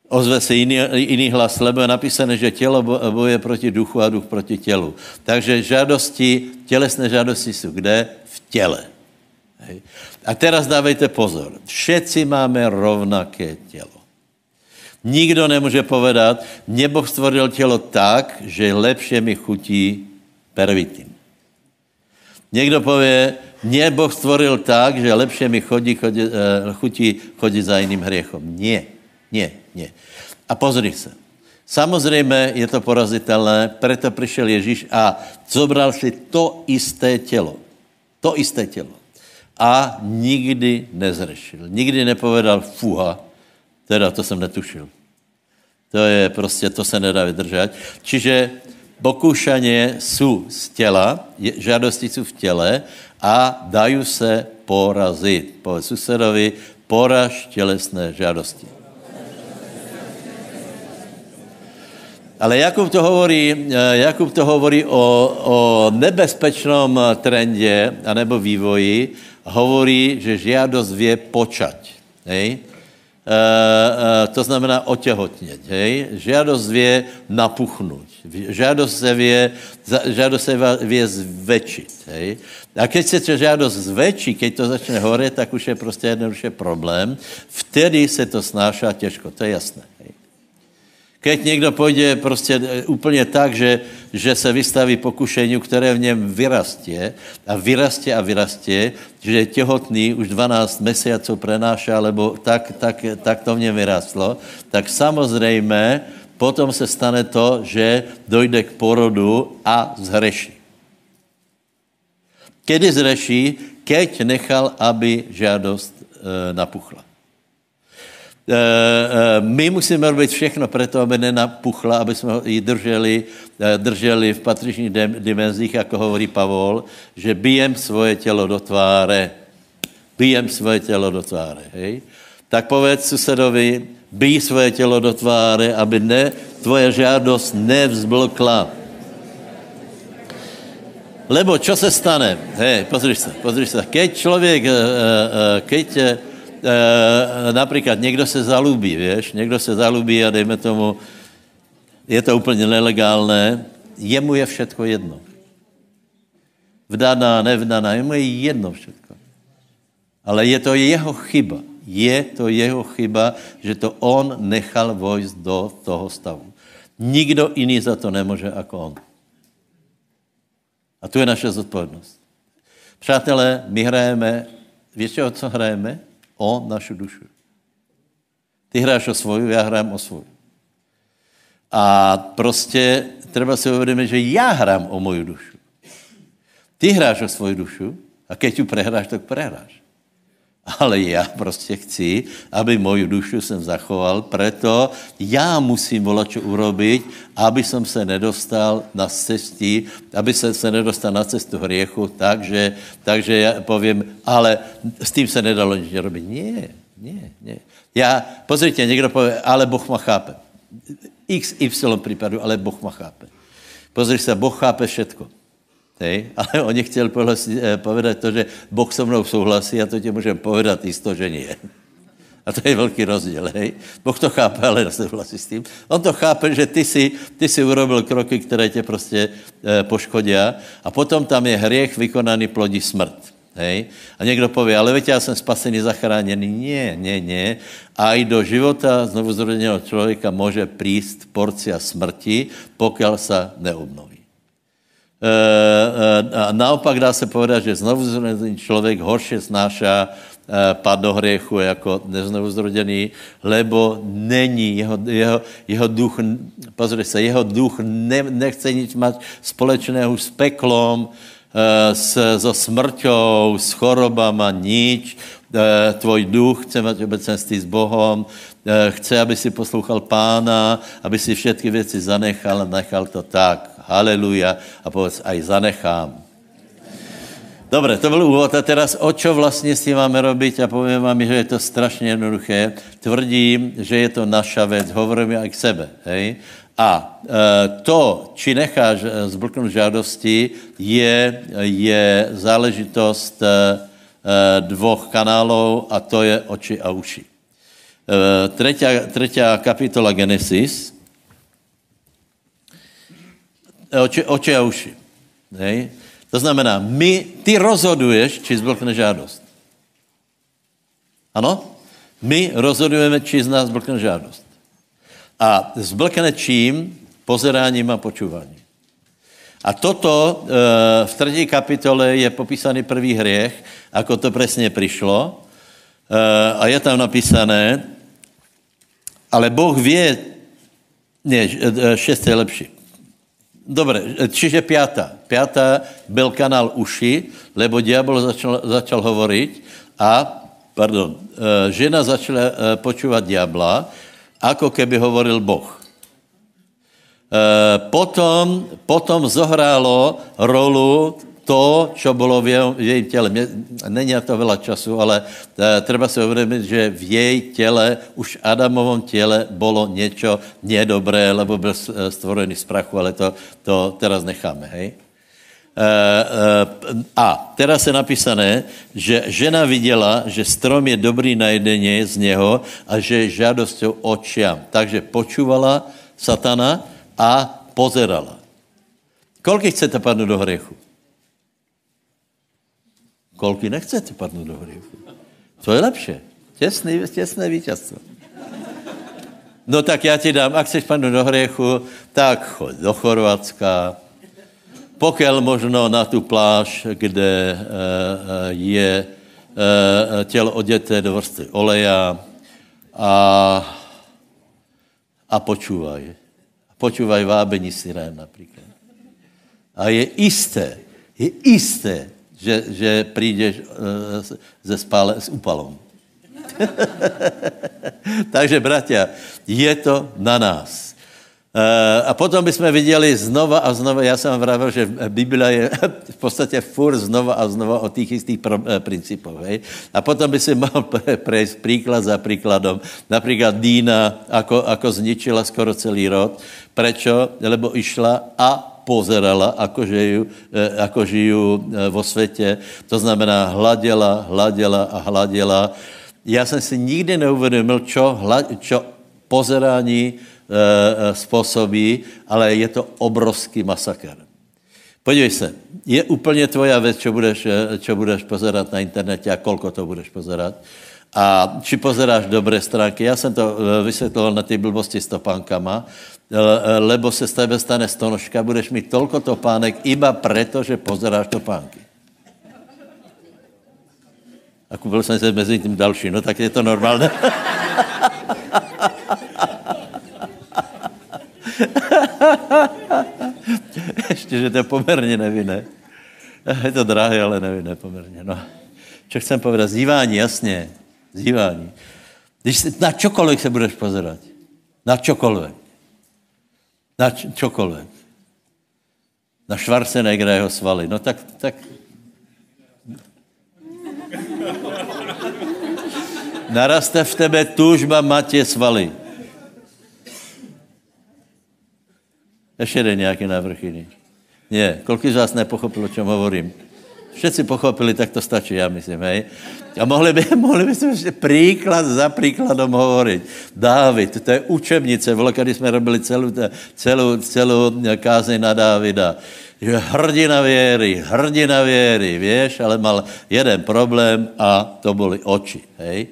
ozve se jiný, jiný hlas, lebo je napísané, že tělo boje proti duchu a duch proti tělu. Takže žádosti, tělesné žádosti jsou kde? V těle. Hej. A teraz dávejte pozor. Všetci máme rovnaké tělo. Nikdo nemůže povedat, Boh stvoril tělo tak, že lepše mi chutí pervitin. Někdo pově, mě Boh stvoril tak, že lepše mi chodí, chodí, eh, chutí chodit za jiným hriechom. Nie. Nie, nie. A pozri se. Samozřejmě je to porazitelné, proto přišel Ježíš a zobral si to isté tělo. To isté tělo. A nikdy nezrešil. Nikdy nepovedal fuha, teda to jsem netušil. To je prostě, to se nedá vydržet. Čiže pokoušaně jsou z těla, žádosti jsou v těle a dají se porazit. Povedz susedovi, poraž tělesné žádosti. Ale Jakub to hovorí, eh, Jakub to hovorí o, o nebezpečnom trendě anebo vývoji. Hovorí, že žádost vě počať. Hej? E, e, to znamená otěhotnět. Hej? Žádost vě napuchnout. Žádost se vě, žádost se vě zväčšit. Hej? A keď se žádost zväčší, keď to začne horet, tak už je prostě jednoduše problém. Vtedy se to snášá těžko, to je jasné. Hej? Keď někdo půjde prostě e, úplně tak, že, že se vystaví pokušení, které v něm vyrastě a vyrastě a vyrastě, že je těhotný, už 12 mesiaců prenáša, nebo tak, tak, tak to v něm vyrastlo, tak samozřejmě potom se stane to, že dojde k porodu a zhreší. Kedy zhreší? Keď nechal, aby žádost e, napuchla. Eh, eh, my musíme robit všechno pro to, aby nenapuchla, aby jsme ji drželi, eh, drželi v patřičných dimenzích, jako hovorí Pavol, že bijem svoje tělo do tváře. Bijem svoje tělo do tváře, hej? Tak povedz susedovi, bij svoje tělo do tváře, aby ne, tvoje žádost nevzblkla. Lebo čo se stane? Hej, pozriš se, pozriš se. Keď člověk, keď například někdo se zalubí, věš, někdo se zalubí a dejme tomu, je to úplně nelegálné, jemu je všetko jedno. Vdaná, nevdaná, jemu je jedno všetko. Ale je to jeho chyba. Je to jeho chyba, že to on nechal vojsť do toho stavu. Nikdo jiný za to nemůže jako on. A tu je naše zodpovědnost. Přátelé, my hrajeme, víš, o co hrajeme? O našu dušu. Ty hráš o svoju, já hrám o svou. A prostě třeba si uvědomit, že já hrám o moju dušu. Ty hráš o svoju dušu a keď ju prehráš, tak prehráš ale já prostě chci, aby moju dušu jsem zachoval, proto já musím volat, čo urobiť, aby som se nedostal na cestí, aby se, se nedostal na cestu hriechu, takže, takže já povím, ale s tím se nedalo nic robit. Nie, nie, nie. Já, pozrite, někdo pově, ale Boh ma chápe. X, Y případu, ale Boh ma chápe. Pozri se, Boh chápe všetko. Hej? Ale oni chtěli eh, povedat to, že Boh so mnou souhlasí a to tě můžeme povedat jisto, že nie. A to je velký rozdíl, hej? Boh to chápe, ale nesouhlasí s tím. On to chápe, že ty si, ty si urobil kroky, které tě prostě e, poškodí a potom tam je hriech vykonaný plodí smrt. Hej? A někdo pově, ale veď já jsem spasený, zachráněný. Nie, nie, nie. A i do života znovu zrodeného člověka může prísť porcia smrti, pokud se neobnoví. Eh, eh, a naopak dá se povedat, že znovu zrodený člověk horše snáša eh, pad do hriechu jako neznovu zrodený, lebo není jeho, jeho, jeho duch, pozri se, jeho duch ne, nechce nic mať společného s peklom, s, so smrťou, s chorobama, nič. Tvoj duch chce mať obecenství s Bohom, chce, aby si poslouchal pána, aby si všetky věci zanechal a nechal to tak haleluja a povedz, aj zanechám. Dobre, to byl úvod a teraz o čo vlastně s tím máme robiť a povím vám, že je to strašně jednoduché. Tvrdím, že je to naša věc, hovorím aj k sebe, hej? A e, to, či necháš e, zblknout žádosti, je, je záležitost e, e, dvoch kanálů a to je oči a uši. E, tretia kapitola Genesis, oči, oči a uši. Hej? To znamená, my, ty rozhoduješ, či zblkne žádost. Ano? My rozhodujeme, či z nás zblkne žádost. A zblkne čím? Pozeráním a počúváním. A toto e, v třetí kapitole je popísaný prvý hriech, ako to přesně přišlo. E, a je tam napísané, Ale Boh vie, nie, šesté je lepší. Dobre, čiže piata. Piata byl kanál uši, lebo diabol začal, začal hovoriť a, pardon, žena začala počúvať diabla, ako keby hovoril Boh. Potom, potom zohrálo rolu to, čo bylo v, jej, v jejím těle. Mě, není na to veľa času, ale e, treba si uvědomit, že v jej těle, už Adamovom těle bylo něco nedobré, lebo byl stvorený z prachu, ale to, to teraz necháme, hej? E, e, a teraz je napísané, že žena viděla, že strom je dobrý na jedenie z něho a že je žádostou očiam. Takže počúvala satana a pozerala. Kolik chcete padnout do hriechu? Kolky nechcete padnout do hriechu. To je lepší. Těsný, těsné vítězstvo. No tak já ti dám, ak chceš padnout do hriechu, tak choď do Chorvatska, pokel možno na tu pláž, kde uh, je uh, tělo oděté do vrstvy oleja a, a počúvaj. Počúvaj vábení sirén například. A je jisté, je jisté, že, že přijdeš ze spále, s upalom. Takže, bratia, je to na nás. A potom bychom viděli znova a znova, já jsem vravil, že Biblia je v podstatě furt znova a znova o těch istých principů. Hej? A potom by si mohl prejsť příklad za příkladom. Například Dýna, ako, ako zničila skoro celý rod. Prečo? Lebo išla a pozerala, ako žijú, e, ako žijú e, vo světě. To znamená hladila, hladila a hladila. Já jsem si nikdy neuvědomil, čo, hla, čo pozerání e, e, způsobí, ale je to obrovský masakr. Podívej se, je úplně tvoja věc, čo budeš, čo budeš pozerat na internete a kolko to budeš pozerat. A či pozeráš dobré stránky. Já jsem to vysvětloval na ty blbosti s topánkama. Eh, lebo se z tebe stane stonožka, budeš mít tolko topánek iba preto, že pozeráš topánky. A koupil jsem se mezi tím další, no tak je to normálné. Ještě, že to je poměrně nevinné. Je to drahé, ale nevinné poměrně. No. Co chcem povedat? Zívání, jasně. Zívání. Když se, na čokoliv se budeš pozerať. Na čokoliv. Na čokoliv. Na Schwarzeneggera jeho svaly. No tak, tak... Naraste v tebe tužba matě svaly. Ještě jeden nějaký návrh jiný. Ne, kolik z vás nepochopilo, o čem hovorím? Všetci pochopili, tak to stačí, já myslím, hej. A mohli by, mohli by jsme příklad za příkladom hovorit. Dávid, to je učebnice, vole, když jsme robili celou, celou, celou kázeň na Dávida. Hrdina věry, hrdina věry, věš, ale mal jeden problém a to byly oči, hej.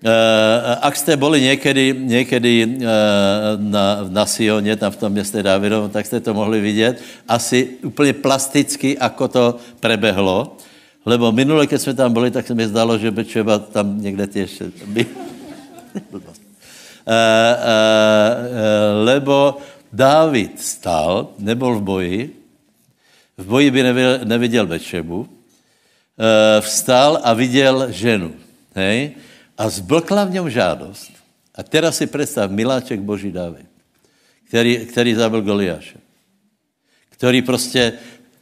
Uh, ak jste byli někdy, někdy uh, na, na Sioně, tam v tom městě Davidom, tak jste to mohli vidět asi úplně plasticky, ako to prebehlo. Lebo minule, když jsme tam byli, tak se mi zdalo, že by třeba tam někde těž by... uh, uh, lebo Dávid stal, nebyl v boji, v boji by neviděl, neviděl Bečebu, vstal a viděl ženu. Hej? A zblkla v něm žádost. A teraz si představ, miláček Boží David, který, který zabil Goliáše, který prostě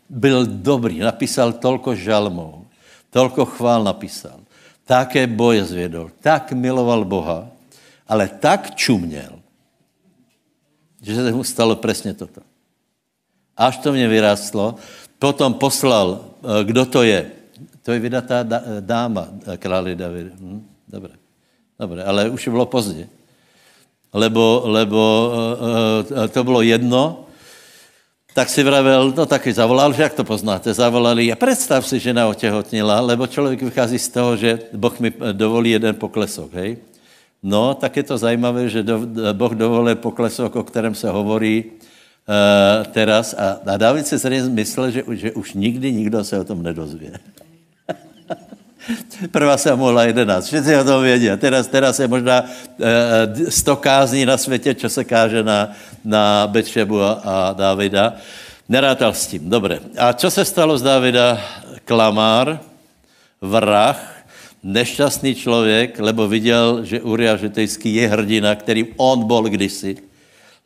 byl dobrý, napísal tolko žalmů, tolko chvál napísal, také boje zvědol, tak miloval Boha, ale tak čuměl, že se mu stalo přesně toto. Až to mě vyrástlo, potom poslal, eh, kdo to je. To je vydatá dáma eh, králi David. Hm? Dobré. Dobré, ale už bylo pozdě. Lebo, lebo uh, to bylo jedno, tak si vravel, no taky zavolal, že jak to poznáte, zavolali a představ si, že otěhotnila, lebo člověk vychází z toho, že Boh mi dovolí jeden poklesok, hej? No, tak je to zajímavé, že do, Boh dovolil poklesok, o kterém se hovorí uh, teraz a, a David si zřejmě myslel, že, že už nikdy nikdo se o tom nedozvě. Prvá Samuela 11. Všichni o tom vědí. Teraz, teraz je možná e, 100 kázní na světě, čo se káže na, na Betšebu a, a Davida. Nerátal s tím. Dobre. A co se stalo z Davida? Klamár, vrah, nešťastný člověk, lebo viděl, že Uriáš Žetejský je hrdina, kterým on bol kdysi.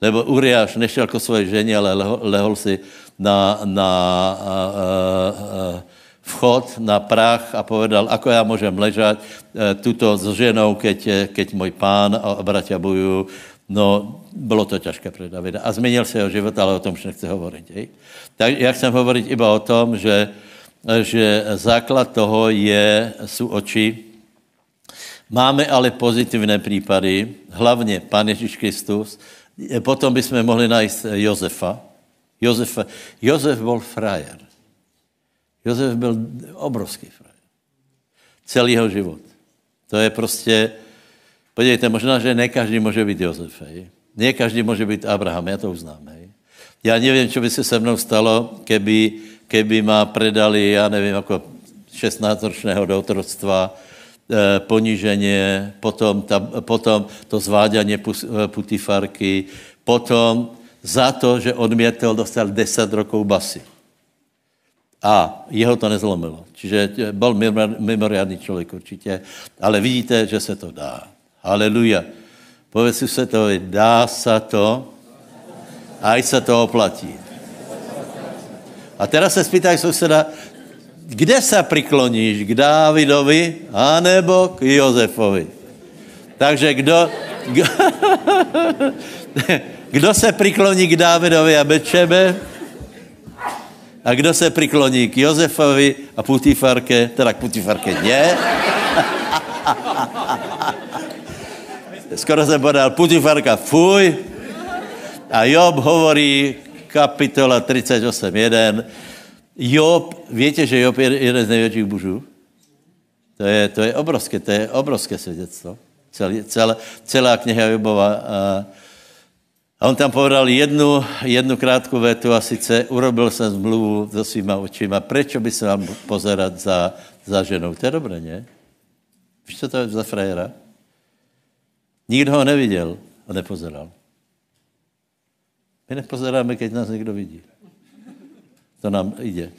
Lebo Uriáš nešel ko svoje ženě, ale lehol, lehol si na, na a, a, a, vchod na prach a povedal, ako já můžem ležet e, tuto s ženou, keď, keď můj pán a bratia bojují. No, bylo to těžké pro Davida. A změnil se jeho život, ale o tom už nechci hovorit. Hej? Tak já chcem hovorit iba o tom, že, že základ toho je, jsou oči. Máme ale pozitivné případy, hlavně Pán Ježíš Kristus. Potom bychom mohli najít Josefa. Josefa. Josef byl frajer. Josef byl obrovský frajer. Celý jeho život. To je prostě, podívejte, možná, že ne každý může být Josef, hej. Ne každý může být Abraham, já to uznám, hej. Já nevím, co by se se mnou stalo, keby, keby má predali, já nevím, jako 16-ročného do otroctva, eh, poníženě, potom, ta, potom to zváďanie eh, putifarky, potom za to, že odmětl, dostal 10 rokov basy. A jeho to nezlomilo. Čiže byl mimoriadný člověk určitě. Ale vidíte, že se to dá. Haleluja. Povedz si se to, dá se to, a i se to oplatí. A teraz se spýtaj souseda, kde se prikloníš? K Dávidovi anebo k Jozefovi? Takže kdo, kdo se prikloní k Dávidovi a Bečebe? A kdo se prikloní k Jozefovi a Putifarke, teda k Putifarke ne. Skoro jsem podal Putifarka, fuj. A Job hovorí, kapitola 38.1, Job, víte, že Job je jeden z největších mužů? To je, to je obrovské, to je obrovské svědectvo. Celý, celá, celá kniha Jobova. A, a on tam povedal jednu, jednu krátkou větu a sice urobil jsem zmluvu so svýma očima. Prečo by se vám pozerat za, za ženou? To je dobré, ne? Víš, co to je za frajera? Nikdo ho neviděl a nepozeral. My nepozeráme, keď nás někdo vidí. To nám jde.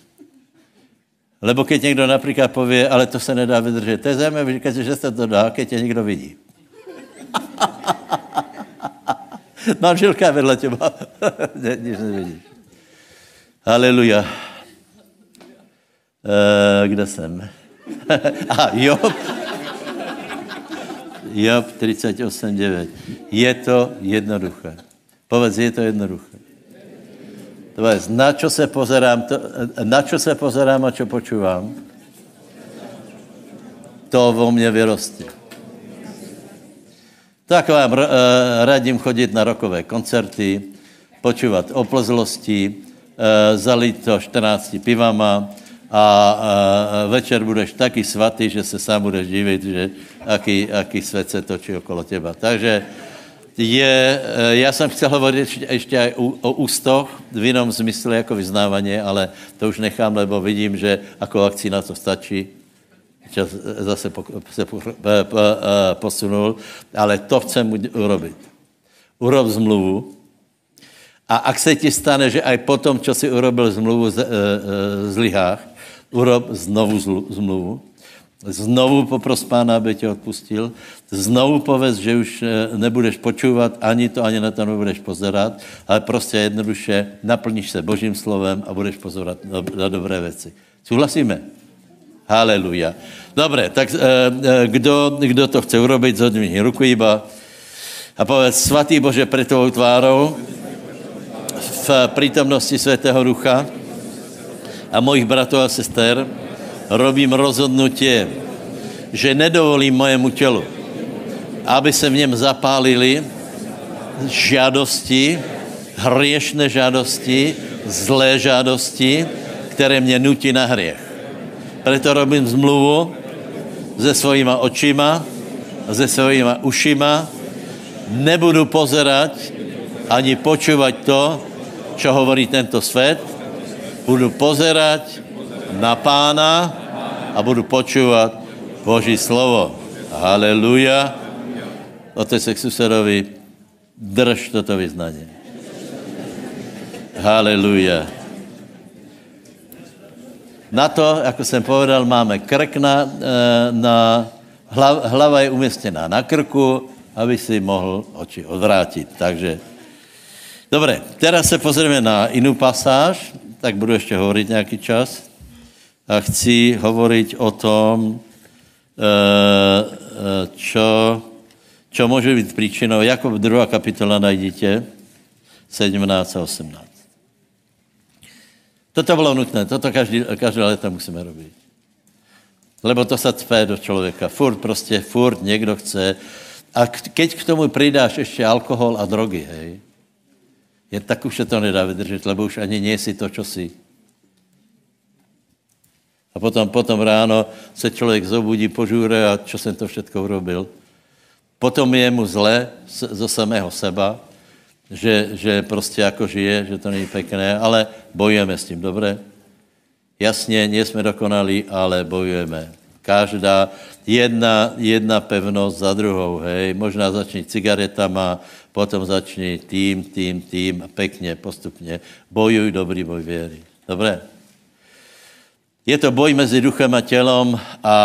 Lebo keď někdo například pově, ale to se nedá vydržet. To je zajímavé, že se to dá, keď tě někdo vidí. Manželka vedle těba. ne, nic nevidíš. Haleluja. E, kde jsem? A Job. Job 38.9. Je to jednoduché. Povedz, je to jednoduché. Povedz, na čo se pozerám, to, na čo se pozerám a čo počúvám? To vo mně vyrostí. Tak vám uh, radím chodit na rokové koncerty, počúvat o plzlosti, uh, zalít to 14 pivama a uh, večer budeš taky svatý, že se sám budeš divit, že aký, aký svět se točí okolo těba. Takže je, já jsem chtěl hovořit ještě o, o ústoch, v jinom zmysle jako vyznávání, ale to už nechám, lebo vidím, že jako akcí na to stačí čas zase se po, posunul, ale to chcem urobit. Urob zmluvu a ak se ti stane, že aj potom, čo si urobil zmluvu z, e, e, zlyhách, urob znovu zmluvu, znovu popros pána, aby tě odpustil, znovu povedz, že už nebudeš počúvat ani to, ani na to nebudeš pozerat, ale prostě jednoduše naplníš se Božím slovem a budeš pozorovat na dobré věci. Souhlasíme? Haleluja. Dobre, tak e, kdo, kdo to chce urobiť, zhodni ruku iba a povedz, svatý Bože, pre tvojou tvárou v prítomnosti Svetého Ducha a mojich bratov a sester robím rozhodnutie, že nedovolím mojemu tělu, aby se v něm zapálili žádosti, hriešné žádosti, zlé žádosti, které mě nutí na hriech. Preto robím zmluvu se svojima očima, se svojima ušima. Nebudu pozerať ani počúvať to, čo hovorí tento svět. Budu pozerať na pána a budu počúvat Boží slovo. Haleluja. Otec susedovi, drž toto vyznání. Haleluja. Na to, jako jsem povedal, máme krk na, eh, na hlava je umístěná na krku, aby si mohl oči odvrátit. Takže, dobré, teraz se pozrieme na jinou pasáž, tak budu ještě hovorit nějaký čas. A chci hovoriť o tom, eh, eh, čo, může být příčinou. Jakob 2. kapitola najdete, 17 a 18. Toto bylo nutné, toto každý, každé léto musíme robit. Lebo to se cpe do člověka. Furt prostě, furt někdo chce. A keď k tomu přidáš ještě alkohol a drogy, hej, je, tak už se to nedá vydržet, lebo už ani nie si to, čo si. A potom, potom ráno se člověk zobudí, požůre a čo jsem to všetko urobil. Potom je mu zle zo samého seba, že, že prostě jako žije, že to není pekné, ale bojujeme s tím, dobré? Jasně, nejsme dokonalí, ale bojujeme. Každá jedna, jedna pevnost za druhou, hej. Možná začni cigaretama, potom začni tým, tým, tým pekně, postupně. Bojuj dobrý boj věry. Dobré? Je to boj mezi duchem a tělom a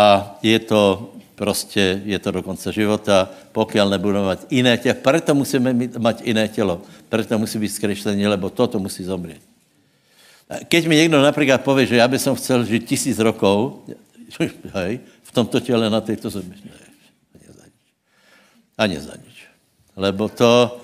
je to prostě, je to do konce života, pokud nebudeme mít jiné tělo. Proto musíme mít, mít jiné tělo. Proto musí být zkreslení, lebo toto musí zomřít. Keď mi někdo například pově, že já bych chcel žít tisíc rokov, hej, v tomto těle na této zemi, ani za nič. Ani za nič. Lebo to,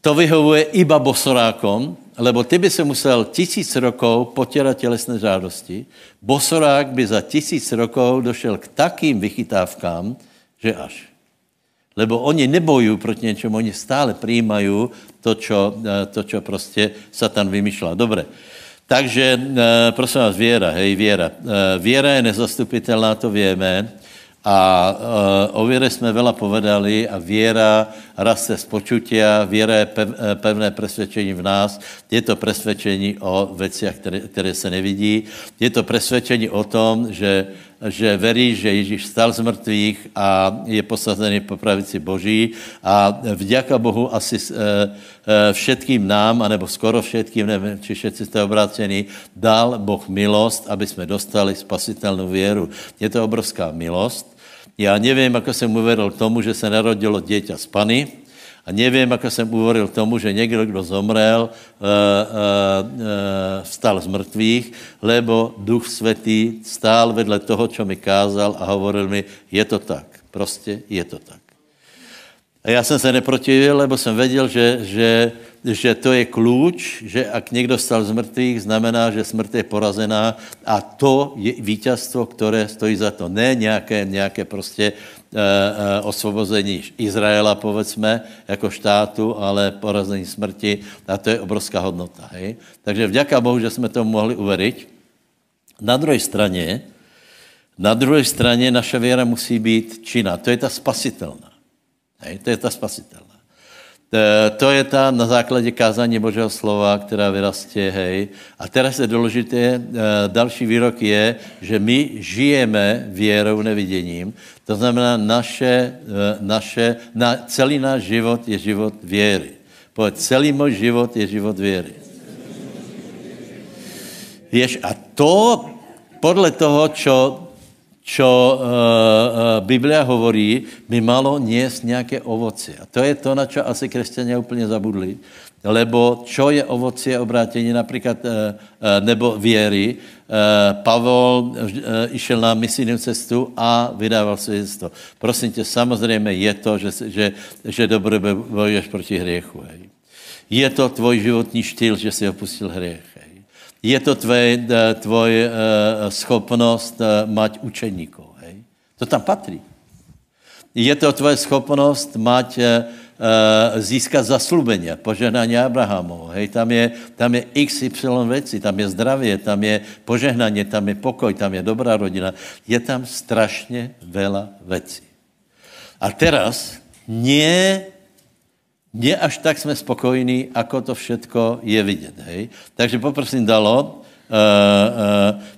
to vyhovuje iba bosorákom, lebo ty by se musel tisíc rokov potěrat tělesné žádosti. Bosorák by za tisíc rokov došel k takým vychytávkám, že až. Lebo oni nebojují proti něčemu, oni stále přijímají to, čo, to, čo prostě Satan vymýšlel. Dobre. Takže prosím vás, věra, hej, věra. Věra je nezastupitelná, to víme. A uh, o věre jsme vela povedali a věra raste z počutia, věra je pev, pevné presvědčení v nás, je to presvědčení o věcech, které, které se nevidí, je to presvědčení o tom, že, že verí, že Ježíš stal z mrtvých a je posazený po pravici Boží. A vďaka Bohu asi uh, uh, všetkým nám, anebo skoro všetkým, nevím, či všetci jste obrácení, dal Boh milost, aby jsme dostali spasitelnou věru. Je to obrovská milost. Já nevím, ako jsem uvedl k tomu, že se narodilo dieťa z Pany, a nevím, ako jsem k tomu, že někdo, kdo zomrel, uh, uh, uh, vstal z mrtvých, lebo Duch Svatý stál vedle toho, čo mi kázal a hovoril mi, je to tak, prostě je to tak. A já jsem se neprotivil, lebo jsem věděl, že, že že to je klíč, že ak někdo stal z mrtvých, znamená, že smrt je porazená a to je vítězstvo, které stojí za to. Ne nějaké, nějaké prostě osvobození Izraela, povedzme, jako štátu, ale porazení smrti a to je obrovská hodnota. Hej? Takže vďaka Bohu, že jsme to mohli uveriť. Na druhé straně, na druhé straně naše věra musí být činná. To je ta spasitelná. Hej? To je ta spasitelná. Eh, to je ta na základě kázání Božího slova, která vyrastě, hej. A teraz je důležité, eh, další výrok je, že my žijeme věrou neviděním. To znamená, naše, eh, naše, na, celý náš život je život věry. Pojď, celý můj život je život věry. Víš, a to podle toho, čo čo uh, uh, Biblia hovorí, by malo niesť nějaké ovoci. A to je to, na čo asi křesťania úplně zabudli. Lebo čo je ovocie obrátění například, uh, uh, nebo věry, Pavel išel na misijnou cestu a vydával svědectvo. Prosím tě, samozřejmě je to, že, že, že dobře bojuješ proti hriechu. Hej. Je to tvoj životní štýl, že si opustil hriech. Je to tvoje, eh, tvoj uh, schopnost uh, mať učeníkov. Hej? To tam patří. Je to tvoje schopnost mať, získat zaslubení, požehnání Abrahamu. Hej? Tam, je, tam je XY věcí, tam je zdravě, tam je požehnání, tam je pokoj, tam je dobrá rodina. Je tam strašně veľa věcí. A teraz nie nie až tak jsme spokojní, ako to všetko je vidět. Hej? Takže poprosím Dalo,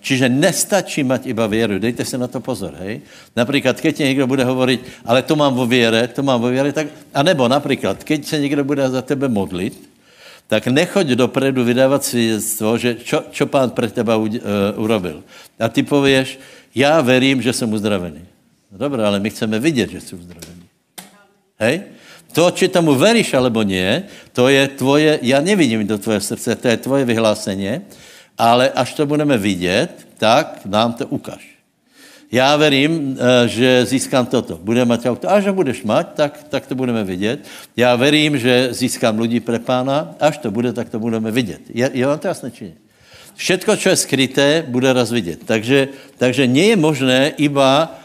čiže nestačí mať iba věru. Dejte se na to pozor, hej. Například, keď někdo bude hovoriť, ale to mám vo věre, to mám vo věre, tak, a nebo například, keď se někdo bude za tebe modlit, tak nechoď dopredu vydávat svědectvo, že čo, čo pán pre teba uh, urobil. A ty pověš, já verím, že jsem uzdravený. No dobré, ale my chceme vidět, že jsi uzdravený. Hej? To, či tomu veríš alebo nie, to je tvoje, já nevidím do tvoje srdce, to je tvoje vyhlásení, ale až to budeme vidět, tak nám to ukáž. Já verím, eh, že získám toto. Budeme mať auto. Až ho budeš mať, tak, tak to budeme vidět. Já verím, že získám lidi pre pána. Až to bude, tak to budeme vidět. Je, je vám to jasné, či nie? Všetko, co je skryté, bude raz vidět. Takže, takže nie možné iba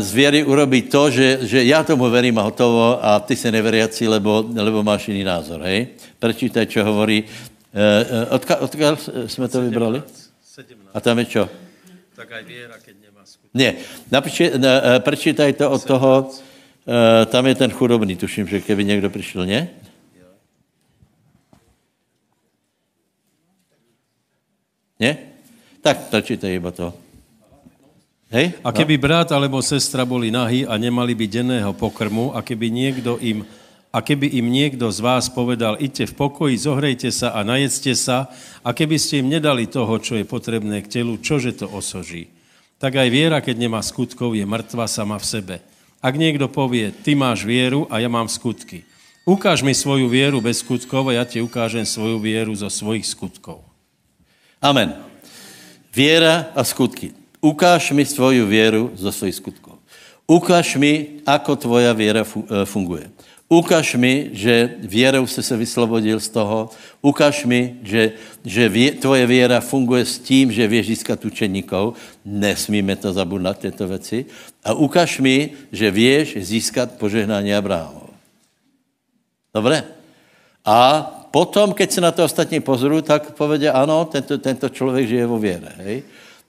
z věry urobit to, že, že já tomu verím a hotovo a ty se neveriaci, lebo, lebo máš jiný názor. Hej? Prečítaj, čo hovorí. Uh, odka, odkiaľ jsme to vybrali? 17. A tam je čo? Tak aj viera, keď ne, napíši, ne, eh, prečítaj to od toho, uh, tam je ten chudobný, tuším, že keby někdo přišel, ne? Ne? Tak prečítaj iba to. Hej? A keby brat alebo sestra boli nahy a nemali by denného pokrmu a keby niekto im a keby im niekto z vás povedal, idte v pokoji, zohrejte sa a najedzte sa, a keby ste im nedali toho, čo je potrebné k telu, čože to osoží? tak aj viera, keď nemá skutkov, je mŕtva sama v sebe. Ak niekto povie, ty máš vieru a ja mám skutky. Ukáž mi svoju vieru bez skutkov a ja ti ukážem svoju vieru zo svojich skutkov. Amen. Viera a skutky. Ukáž mi svoju vieru zo svojich skutkov. Ukáž mi, ako tvoja viera e, funguje. Ukaž mi, že věrou se se vyslobodil z toho. Ukaž mi, že, že vě, tvoje věra funguje s tím, že věš získat učeníkov. Nesmíme to zabudnout, tyto věci. A ukaž mi, že věš získat požehnání Abrahamov. Dobré? A potom, keď se na to ostatní pozorují, tak povedě, ano, tento, tento člověk žije vo věre. Hej?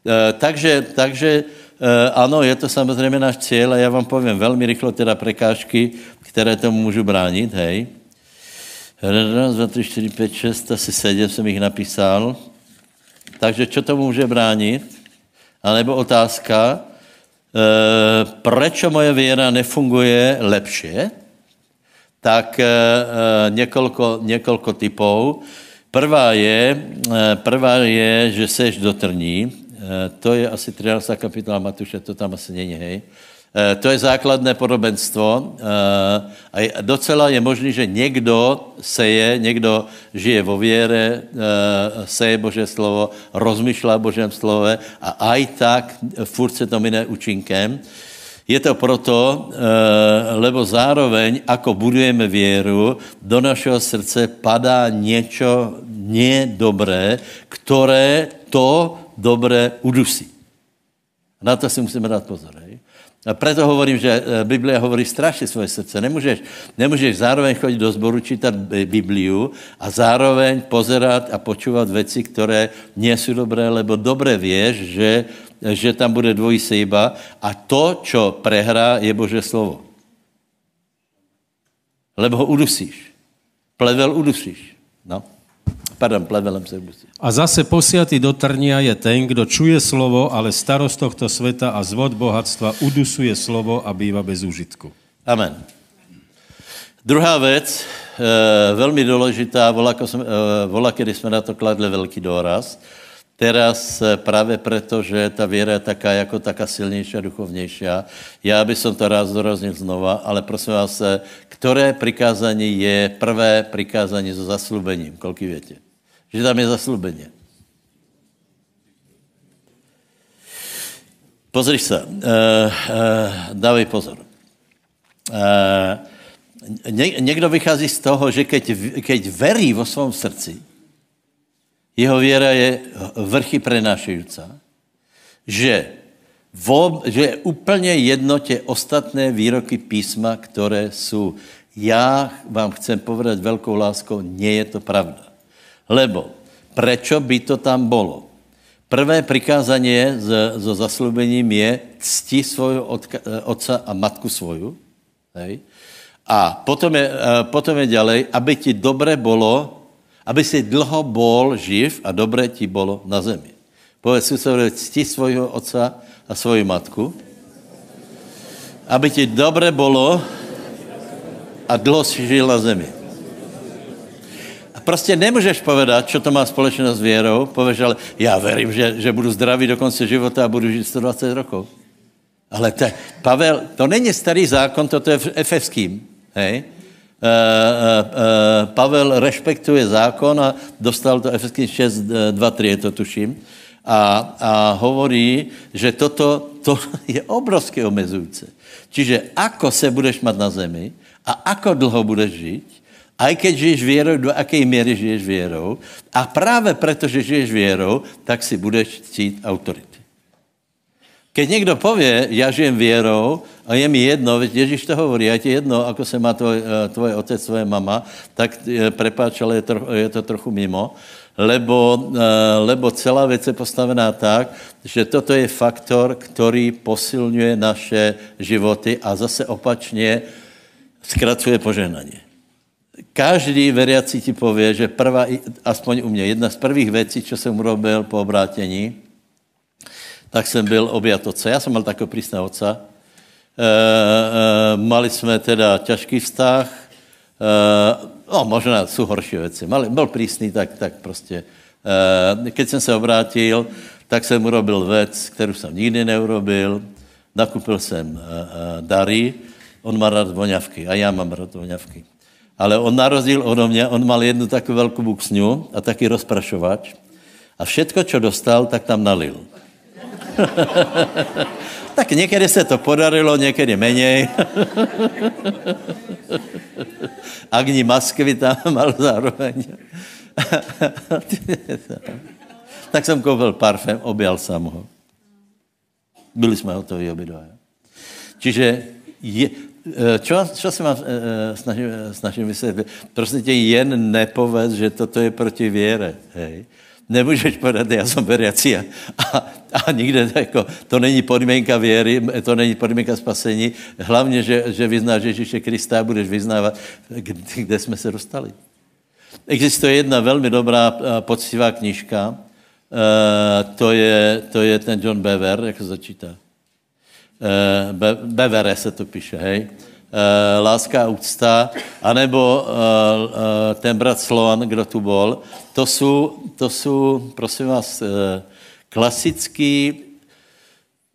E, takže, takže e, ano, je to samozřejmě náš cíl a já vám povím velmi rychlo teda prekážky, které tomu můžu bránit, hej. Raz, dva, tři, čtyři, pět, šest, asi sedm jsem jich napísal. Takže co tomu může bránit? A nebo otázka, e, proč moje věra nefunguje lepše? Tak e, několko, několko typů. Prvá je, prvá je, že seš dotrní. E, to je asi 13. kapitola Matuše, to tam asi není, hej. Eh, to je základné podobenstvo eh, a docela je možný, že někdo seje, někdo žije vo věre, eh, seje Bože slovo, rozmýšlá Božem slove a aj tak furt se to mine účinkem. Je to proto, lebo zároveň, ako budujeme věru, do našeho srdce padá něco nedobré, které to dobré udusí. Na to si musíme dát pozor. Hej? A preto hovorím, že eh, Biblia hovorí strašně svoje srdce. Nemůžeš, nemůžeš zároveň chodit do zboru, čítat Bibliu a zároveň pozerat a počúvat věci, které nie jsou dobré, lebo dobré věš, že, že tam bude dvojí sejba a to, čo prehrá, je Bože slovo. Lebo ho udusíš. Plevel udusíš. No. Pardon, plevelem se musí. A zase posiatý do trnia je ten, kdo čuje slovo, ale starost tohto sveta a zvod bohatstva udusuje slovo a býva bez užitku. Amen. Druhá věc, e, velmi důležitá, vola, e, kdy jsme na to kladli velký důraz, Teraz eh, právě proto, že ta věra je taká jako taká silnější a duchovnější. Já bych to rád zdoroznil znova, ale prosím vás, které prikázání je prvé prikázání so zaslubením? Kolik větě? Že tam je zaslubeně. Pozri se, uh, uh, dávej pozor. Ně, někdo vychází z toho, že keď, keď verí vo svém srdci, jeho věra je vrchy prenášející, že, že je úplně jednotě ostatné výroky písma, které jsou. Já vám chcem povedat velkou láskou, nie je to pravda. Lebo, prečo by to tam bylo? Prvé prikázanie so zaslubením je cti svojho otca a matku svoju. Hej? A potom je, potom je ďalej, aby ti dobre bolo Aby si dlho bol živ a dobré ti bolo na zemi. Povedz susedovi, cti svojho otca a svoju matku, aby ti dobre bolo a dlho si žil na zemi. Prostě nemůžeš povedat, čo to má společné s věrou. Pověš, ale já verím, že, že budu zdravý do konce života a budu žít 120 rokov. Ale to, Pavel, to není starý zákon, toto je efeským. Hej? Uh, uh, uh, Pavel respektuje zákon a dostal to Efeským 6, 2, 3, je to tuším. A, a hovorí, že toto to je obrovské omezující. Čiže ako se budeš mať na zemi a ako dlho budeš žiť, aj keď žiješ věrou, do jaké míry žiješ věrou. A právě proto, že žiješ věrou, tak si budeš cít autority. Keď někdo pově, já žijem věrou a je mi jedno, Ježíš to hovorí, je ti jedno, ako se má tvoj, eh, tvoj otec, tvoje mama, tak eh, prepáč, ale je, tro, je to trochu mimo, lebo, eh, lebo celá věc je postavená tak, že toto je faktor, který posilňuje naše životy a zase opačně zkracuje požehnání. Každý veriaci ti pově, že prvá, aspoň u mě, jedna z prvých věcí, co jsem urobil po obrátění, tak jsem byl objat otce. Já jsem mal takového prísného otca. E, e, mali jsme teda těžký vztah, e, no možná jsou horší věci. Mali, byl prísný, tak, tak prostě. E, keď jsem se obrátil, tak jsem urobil věc, kterou jsem nikdy neurobil. Nakupil jsem e, e, dary, on má rád voňavky a já mám rád voňavky. Ale on na rozdíl mě, on mal jednu takovou velkou buksňu a taky rozprašovač. A všetko, co dostal, tak tam nalil. tak někdy se to podarilo, někdy menej. Agni Maskvy tam mal zároveň. tak jsem koupil parfém, objal jsem ho. Byli jsme hotoví obidva. Čiže je, čo, čo se vám eh, snažím, snažím vysvětlit? Prostě tě jen nepověz, že toto je proti věre. Hej. Nemůžeš povedat, já jsem veriaci a, a, a nikde jako, to není podmínka věry, to není podmínka spasení. Hlavně, že, že vyznáš Ježíše Krista a budeš vyznávat, kde, jsme se dostali. Existuje jedna velmi dobrá eh, poctivá knižka, to je, to je ten John Bever, jak se začítá. Eh, Be, Bevere se to píše, hej, eh, láska a úcta, anebo eh, ten brat Sloan, kdo tu bol, to jsou, to jsou prosím vás, klasický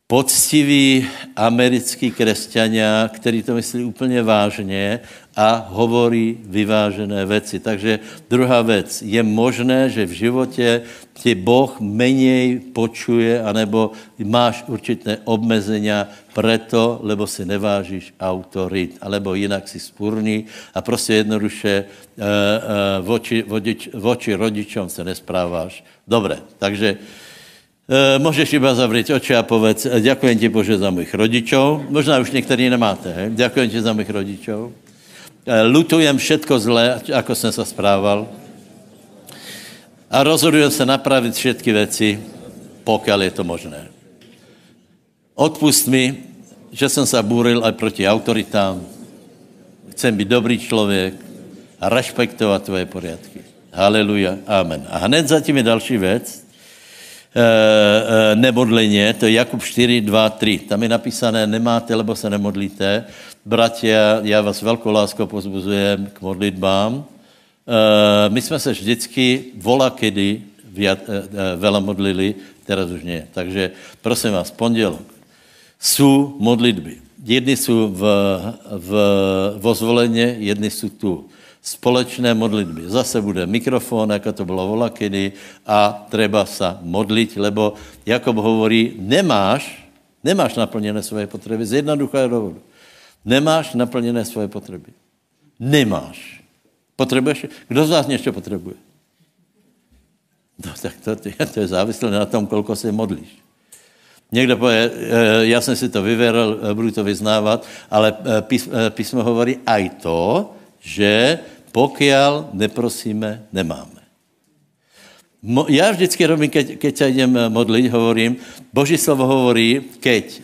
poctiví americký křesťania, který to myslí úplně vážně a hovorí vyvážené věci. Takže druhá věc, je možné, že v životě ti Boh menej počuje, anebo máš určité obmezenia preto, lebo si nevážíš autorit, alebo jinak si spurný a prostě jednoduše e, e, voči, vodič, voči rodičům se nespráváš. Dobré, takže e, můžeš iba zavřít oči a povedz, ďakujem ti Bože za mých rodičů. Možná už některý nemáte, he? ďakujem ti za mých rodičů. E, lutujem všetko zlé, ako jsem se správal. A rozhodujem se napravit všetky věci, pokud je to možné. Odpust mi, že jsem se búril aj proti autoritám. Chcem být dobrý člověk a respektovat tvoje poriadky. Haleluja, amen. A hned zatím je další věc. E, e, nemodleně, to je Jakub 4, 2, 3. Tam je napísané, nemáte, lebo se nemodlíte. Bratia, já vás velkou láskou pozbuzujem k modlitbám. E, my jsme se vždycky vola kedy vela modlili, teraz už nie. Takže prosím vás, pondělok, jsou modlitby. Jedny jsou v, v, v jedny jsou tu. Společné modlitby. Zase bude mikrofon, jako to bylo volakedy, a treba sa modlit, lebo Jakob hovorí, nemáš, nemáš naplněné svoje potřeby z jednoduchého důvodu. Nemáš naplněné svoje potřeby. Nemáš. Potřebuješ? Kdo z vás něco potřebuje? No tak to, to je závislé na tom, kolko se modlíš. Někdo pově, eh, já jsem si to vyvěril, eh, budu to vyznávat, ale eh, písmo hovorí aj to, že pokiaľ neprosíme, nemáme. Já vždycky robím, keď, keď se jdem modlit, hovorím, Boží slovo hovorí, keď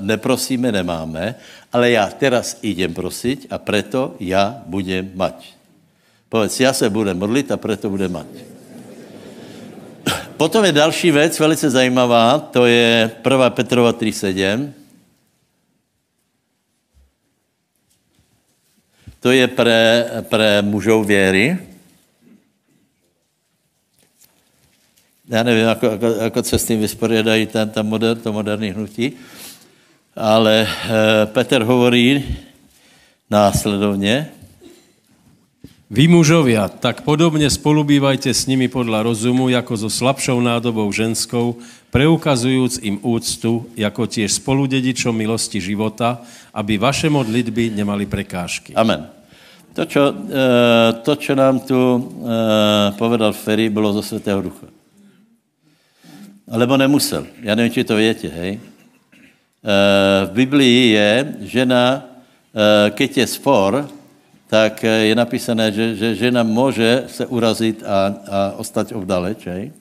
neprosíme, nemáme, ale já teraz idem prosit a preto já budem mať. Povedz, já se bude modlit a proto bude mať. Potom je další věc, velice zajímavá, to je 1. Petrova 3.7. To je pre, pre mužov věry. Já nevím, jako, jako, jako se s tím vysporiadají ten, ten moder, to moderní hnutí, ale e, Petr hovorí následovně, vy mužovia, tak podobně spolubývajte s nimi podľa rozumu, jako so slabšou nádobou ženskou, preukazujúc im úctu, jako tiež spoludedičom milosti života, aby vaše modlitby nemali prekážky. Amen. To, čo, eh, to, čo nám tu eh, povedal Ferry, bylo zo Svatého Ducha. Lebo nemusel. Já nevím, či to větě, hej. Eh, v Biblii je, žena, keď je spor, tak je napísané, že, že žena může se urazit a, a ostať ovdaleč, hej?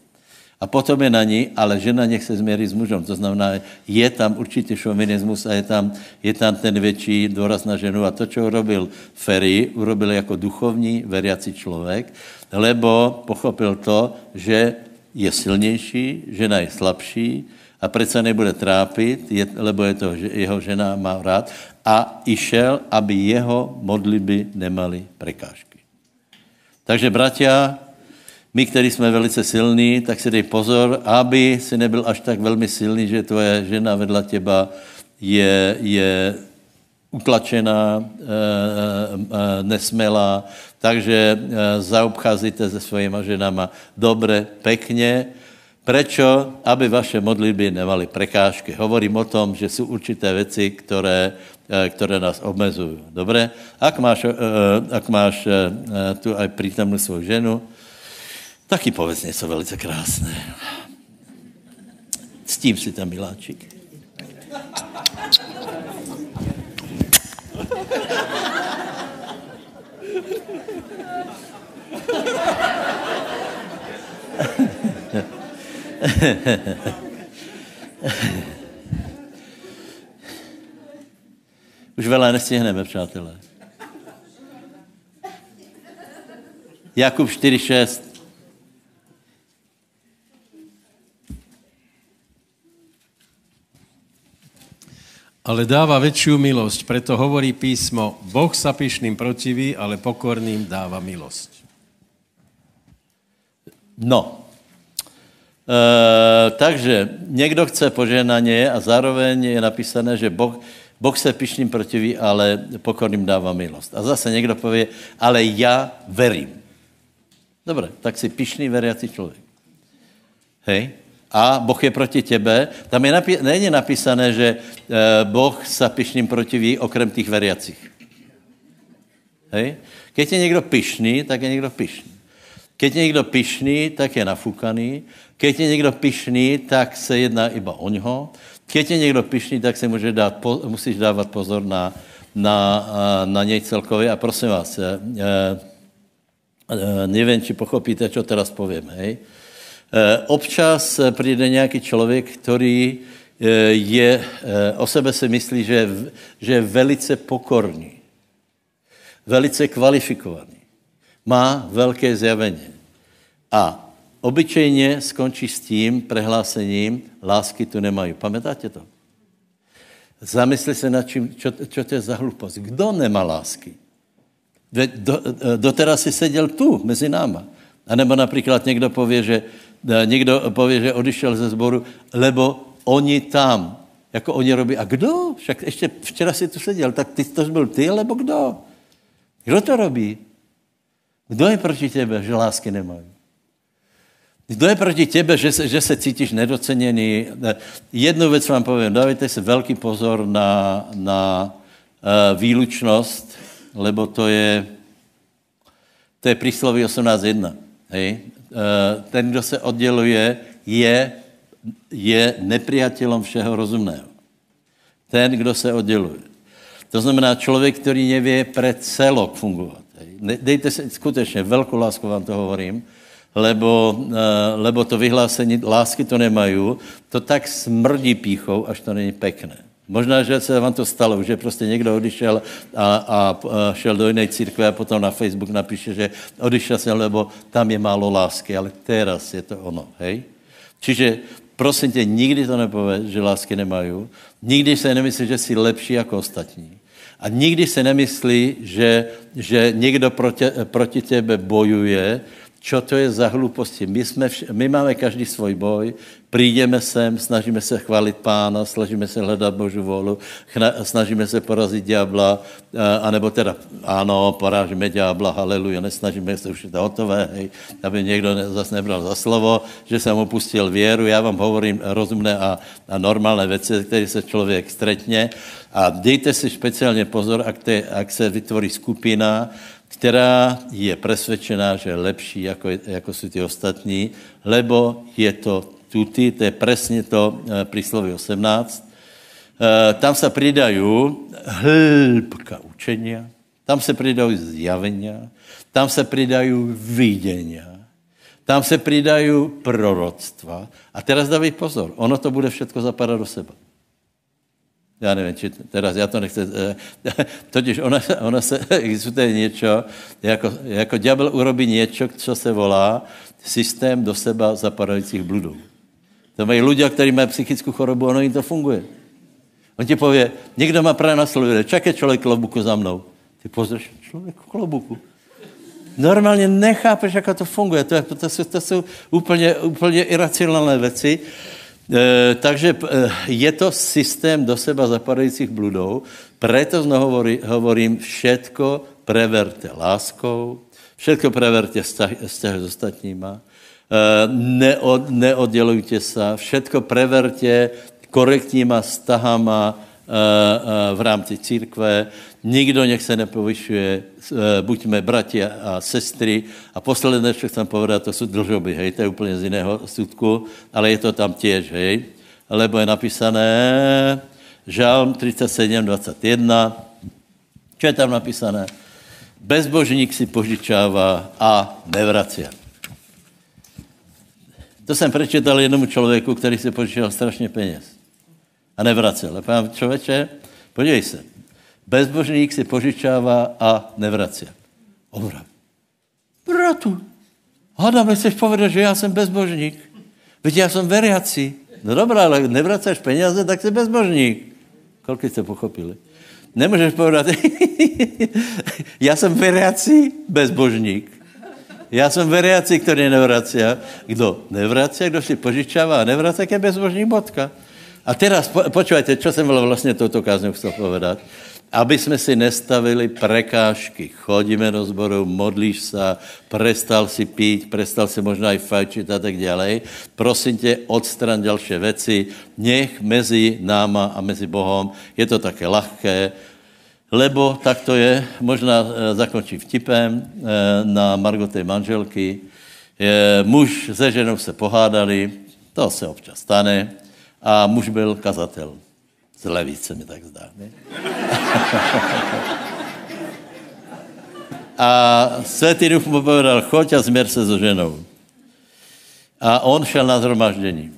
A potom je na ní, ale žena nech se změří s mužem. To znamená, je tam určitý šovinismus a je tam, je tam ten větší důraz na ženu. A to, co urobil Ferry, urobil jako duchovní, veriaci člověk, lebo pochopil to, že je silnější, žena je slabší a přece nebude trápit, je, lebo je to jeho žena má rád a išel, aby jeho modlitby nemali prekážky. Takže, bratia, my, kteří jsme velice silní, tak si dej pozor, aby si nebyl až tak velmi silný, že tvoje žena vedla těba je, je utlačená, e, e, nesmelá, takže e, zaobcházíte se svojima ženama dobře, pekně, Prečo? Aby vaše modlitby nemali prekážky. Hovorím o tom, že jsou určité věci, které, eh, které nás omezují. Dobré? Ak máš, eh, ak máš eh, tu aj přítomnou svou ženu, taky povedz něco velice krásné. S tím si tam miláčik. Už velé nestihneme, přátelé. Jakub 4.6. Ale dáva väčšiu milosť, preto hovorí písmo, Boh sa pyšným protiví, ale pokorným dáva milosť. No, E, takže někdo chce požehnaně a zároveň je napísané, že boh, boh se pišným protiví, ale pokorným dává milost. A zase někdo pově, ale já verím. Dobře, tak si pišný veriací člověk. Hej? A Boh je proti tebe. Tam je napi- není napísané, že e, Boh se pišným protiví okrem těch veriacích. Hej? Keď je někdo pišný, tak je někdo pišný. Keď je někdo pišný, tak je nafukaný. Keď je někdo pišný, tak se jedná iba o něho. Keď je někdo pišný, tak se může dát, musíš dávat pozor na, na, na něj celkově. A prosím vás, eh, eh, nevím, či pochopíte, co teraz povím. Hej? Eh, občas přijde nějaký člověk, který je, o sebe si myslí, že, že je velice pokorný, velice kvalifikovaný, má velké zjavení. A obyčejně skončí s tím prehlásením, lásky tu nemají. Pamätáte to? Zamysli se nad čím, čo to je za hlupost. Kdo nemá lásky? Do, doteraz si seděl tu, mezi náma. A nebo například někdo pově, že, někdo pově, že odišel ze sboru, lebo oni tam, jako oni robí. A kdo? Však ještě včera si tu seděl, tak ty to byl ty, nebo kdo? Kdo to robí? Kdo je proti tebe, že lásky nemají? Kdo je proti tebe, že se, že se cítíš nedoceněný? Jednu věc vám povím, dávajte si velký pozor na, na uh, výlučnost, lebo to je, to je přísloví 18.1. Hej? Uh, ten, kdo se odděluje, je, je nepriatelem všeho rozumného. Ten, kdo se odděluje. To znamená člověk, který nevě pre celok fungovat. Dejte si skutečně, velkou lásku vám to hovorím, lebo, eh, lebo to vyhlásení lásky to nemají, to tak smrdí píchou, až to není pekné. Možná, že se vám to stalo, že prostě někdo odišel a, a, šel do jiné církve a potom na Facebook napíše, že odišel jsem, lebo tam je málo lásky, ale teraz je to ono, hej? Čiže prosím tě, nikdy to nepověď, že lásky nemají. Nikdy se nemyslí, že jsi lepší jako ostatní. A nikdy se nemyslí, že, že někdo proti, proti tebe bojuje, čo to je za hluposti. My, jsme vš- my máme každý svůj boj, přijdeme sem, snažíme se chválit pána, snažíme se hledat Božu volu, snažíme se porazit ďábla, anebo teda, ano, porážíme ďábla, haleluja, nesnažíme se, už je to hotové, hej, aby někdo zase nebral za slovo, že jsem opustil věru, já vám hovorím rozumné a, a normálné věci, které se člověk stretně a dejte si speciálně pozor, ak, te, ak se vytvoří skupina, která je presvědčená, že je lepší, jako, jako jsou ty ostatní, lebo je to tuty, to je přesně to e, prísloví 18. E, tam se přidají hĺbka učenia, tam se přidají zjavenia, tam se přidají viděnia, tam se přidají proroctva. A teraz dávej pozor, ono to bude všetko zapadat do seba já nevím, či teraz já to nechci, eh, totiž ona, ona se, existuje něco, jako, jako ďábel urobí něco, co se volá systém do seba zapadajících bludů. To mají lidé, kteří mají psychickou chorobu, ono jim to funguje. On ti pově, někdo má právě nasleduje, čaké člověk klobuku za mnou. Ty pozřeš, člověk klobuku. Normálně nechápeš, jak to funguje. To, je, to, jsou, to jsou úplně, úplně iracionální věci. E, takže e, je to systém do seba zapadajících bludou, preto znovu hovorí, hovorím, všetko preverte láskou, všetko preverte vztahy, s ostatníma, neod, neoddělujte se, všetko preverte korektníma vztahama v rámci církve, Nikdo nech se nepovyšuje, eh, buďme bratia a sestry. A posledné, co chcem povedat, to jsou dlžoby, hej, to je úplně z jiného sudku, ale je to tam těž, hej. Lebo je napísané, Žálm 37, 21, co je tam napísané? Bezbožník si požičává a nevracia. To jsem přečítal jednomu člověku, který si požičal strašně peněz. A nevracel. A pán člověče, podívej se, Bezbožník si požičává a nevracia. Hovorím, bratu, hádám, chceš povedat, že já jsem bezbožník. Víte, já jsem veriaci. No dobrá, ale nevracáš peníze, tak jsi bezbožník. Kolik jste pochopili? Nemůžeš povedat, já jsem veriaci, bezbožník. Já jsem veriaci, který nevrací. Kdo nevrací, kdo si požičává a nevrací, je bezbožník bodka. A teraz, po, počúvajte, čo jsem vlastně touto kázňou chcel povedat aby jsme si nestavili prekážky. Chodíme do zboru, modlíš se, prestal si pít, prestal si možná i fajčit a tak dále. Prosím tě, odstran další věci. Nech mezi náma a mezi Bohem je to také lahké, lebo tak to je, možná e, zakončí vtipem e, na Margoté manželky. Muž se ženou se pohádali, to se občas stane, a muž byl kazatel. Z levice mi tak zdá. Ne? a světý duch mu povedal, choď a změr se so ženou. A on šel na zhromaždění.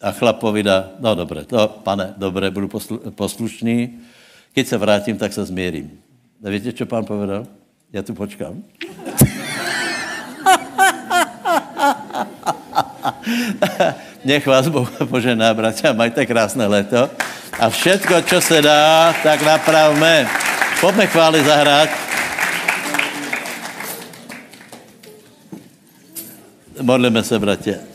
A chlap povídá, no dobré, to, pane, dobré, budu poslu, poslušný. Když se vrátím, tak se změrím. A víte, co pán povedal? Já tu počkám. Nech vás Boh požená, bratia, majte krásné leto. A všetko, čo se dá, tak napravme. Pojďme chváli zahrát. Modlíme se, bratě.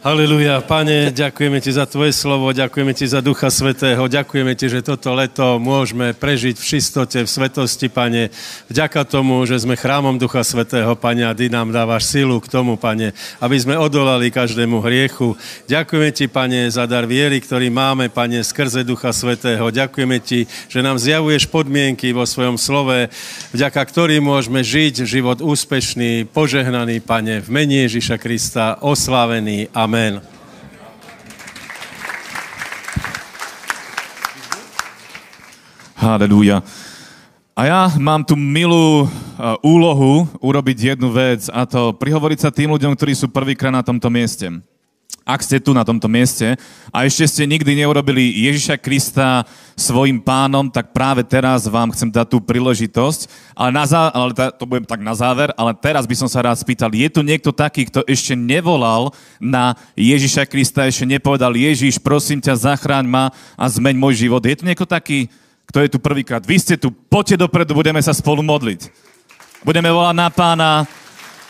Haleluja. Pane, ďakujeme Ti za Tvoje slovo, ďakujeme Ti za Ducha Svetého, ďakujeme Ti, že toto leto môžeme prežiť v čistote, v svetosti, Pane. Vďaka tomu, že sme chrámom Ducha Svetého, Pane, a Ty nám dávaš silu k tomu, Pane, aby sme odolali každému hriechu. Ďakujeme Ti, Pane, za dar viery, ktorý máme, Pane, skrze Ducha Svetého. Ďakujeme Ti, že nám zjavuješ podmienky vo svojom slove, vďaka ktorým môžeme žiť život úspešný, požehnaný, Pane, v mene Ježiša Krista, oslávený. Amen. Amen. Haleluja. A ja mám tu milú uh, úlohu urobiť jednu vec a to prihovoriť sa tým ľuďom, ktorí sú prvýkrát na tomto mieste. Ak ste tu na tomto mieste a ešte ste nikdy neurobili Ježiša Krista svojim pánom, tak práve teraz vám chcem dať tú príležitosť. Ale, na zá... ale to budem tak na záver, ale teraz by som sa rád spýtal, je tu niekto taký, kto ešte nevolal na Ježiša Krista, ešte nepovedal Ježiš, prosím ťa, zachráň ma a zmeň môj život. Je tu niekto taký, kto je tu prvýkrát? Vy ste tu, poďte dopredu, budeme sa spolu modliť. Budeme volať na pána,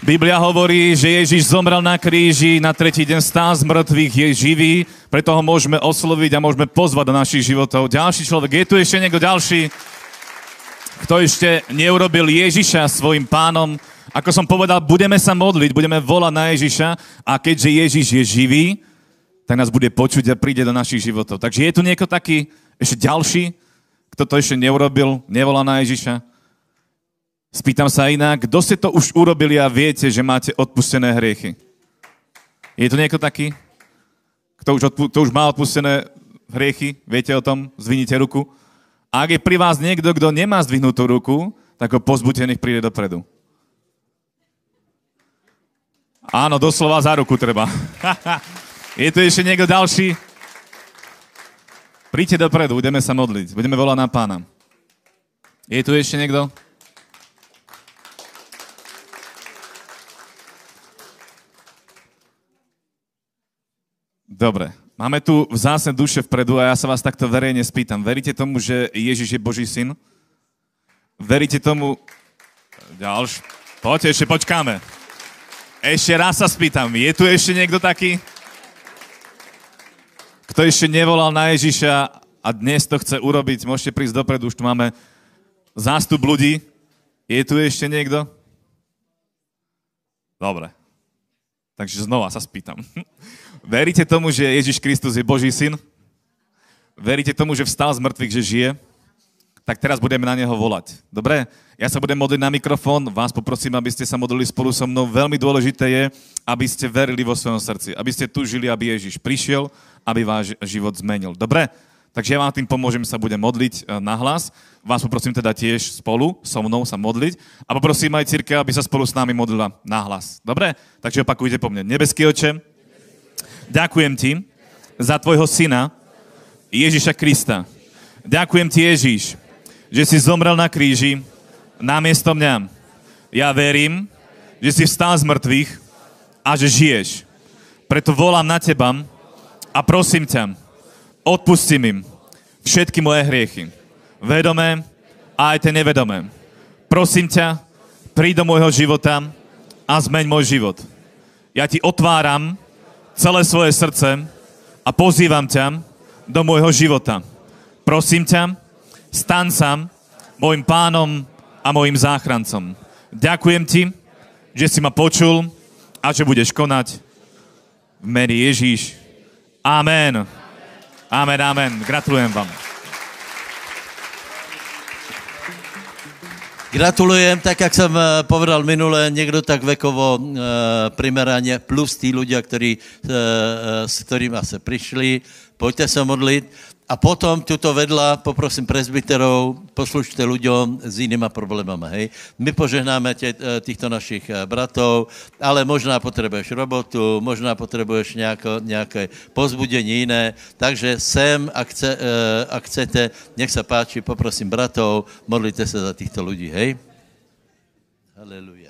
Biblia hovorí, že Ježiš zomrel na kríži, na tretí deň stál z mŕtvych, je živý, preto ho môžeme osloviť a môžeme pozvať do našich životov. Ďalší človek, je tu ešte niekto ďalší, kto ešte neurobil Ježiša svojim pánom. Ako som povedal, budeme sa modliť, budeme volať na Ježiša a keďže Ježiš je živý, tak nás bude počuť a príde do našich životov. Takže je tu niekto taký, ešte ďalší, kto to ešte neurobil, nevolá na Ježiša? Spýtam sa inak, kto ste to už urobili a viete, že máte odpustené hriechy? Je to niekto taký? Kto už, odpu- kto už má odpustené hriechy? Viete o tom? Zvinite ruku. A ak je pri vás niekto, kto nemá zdvihnutú ruku, tak ho pozbuďte, nech príde dopredu. Áno, doslova za ruku treba. je tu ešte niekto ďalší? Príďte dopredu, budeme sa modliť. Budeme volať na pána. Je tu ešte niekto? Dobre. Máme tu vzácne duše vpredu a ja sa vás takto verejne spýtam. Veríte tomu, že Ježiš je Boží syn? Veríte tomu... Ďalš. Poďte, ešte počkáme. Ešte raz sa spýtam. Je tu ešte niekto taký? Kto ešte nevolal na Ježiša a dnes to chce urobiť, môžete prísť dopredu, už tu máme zástup ľudí. Je tu ešte niekto? Dobre. Takže znova sa spýtam. Veríte tomu, že Ježiš Kristus je Boží syn? Veríte tomu, že vstal z mŕtvych, že žije? Tak teraz budeme na neho volať. Dobre? Ja sa budem modliť na mikrofón, vás poprosím, aby ste sa modlili spolu so mnou. Veľmi dôležité je, aby ste verili vo svojom srdci, aby ste tužili, aby Ježiš prišiel, aby váš život zmenil. Dobre? Takže ja vám tým pomôžem, sa budem modliť e, na hlas. Vás poprosím teda tiež spolu so mnou sa modliť a poprosím aj církev, aby sa spolu s nami modlila na hlas. Dobre? Takže opakujte po mne. Nebeský oče, ďakujem ti za tvojho syna Ježiša Krista. Ďakujem ti, Ježiš, že si zomrel na kríži namiesto mňa. Ja verím, že si vstal z mŕtvych a že žiješ. Preto volám na teba a prosím ťa, odpustím im všetky moje hriechy. Vedomé a aj tie nevedomé. Prosím ťa, príď do môjho života a zmeň môj život. Ja ti otváram celé svoje srdce a pozývam ťa do môjho života. Prosím ťa, stan sa môjim pánom a môjim záchrancom. Ďakujem ti, že si ma počul a že budeš konať v mene Ježíš. Amen. Amen, amen. Gratulujem vám. Gratulujem, tak jak jsem eh, povedal minule, někdo tak vekovo e, primeraně, plus tí ľudia, ktorí, e, s kterými se přišli, pojďte se modlit. A potom tuto vedla, poprosím prezbiterov, poslušte ľuďom s jinýma problémama, hej. My požehnáme tě, eh, týchto našich eh, bratov, ale možná potřebuješ robotu, možná potřebuješ nějaké pozbudení jiné, takže sem, ak, chce, eh, ak chcete, nech se páči, poprosím bratov, modlite se za týchto ľudí, hej. Haleluja.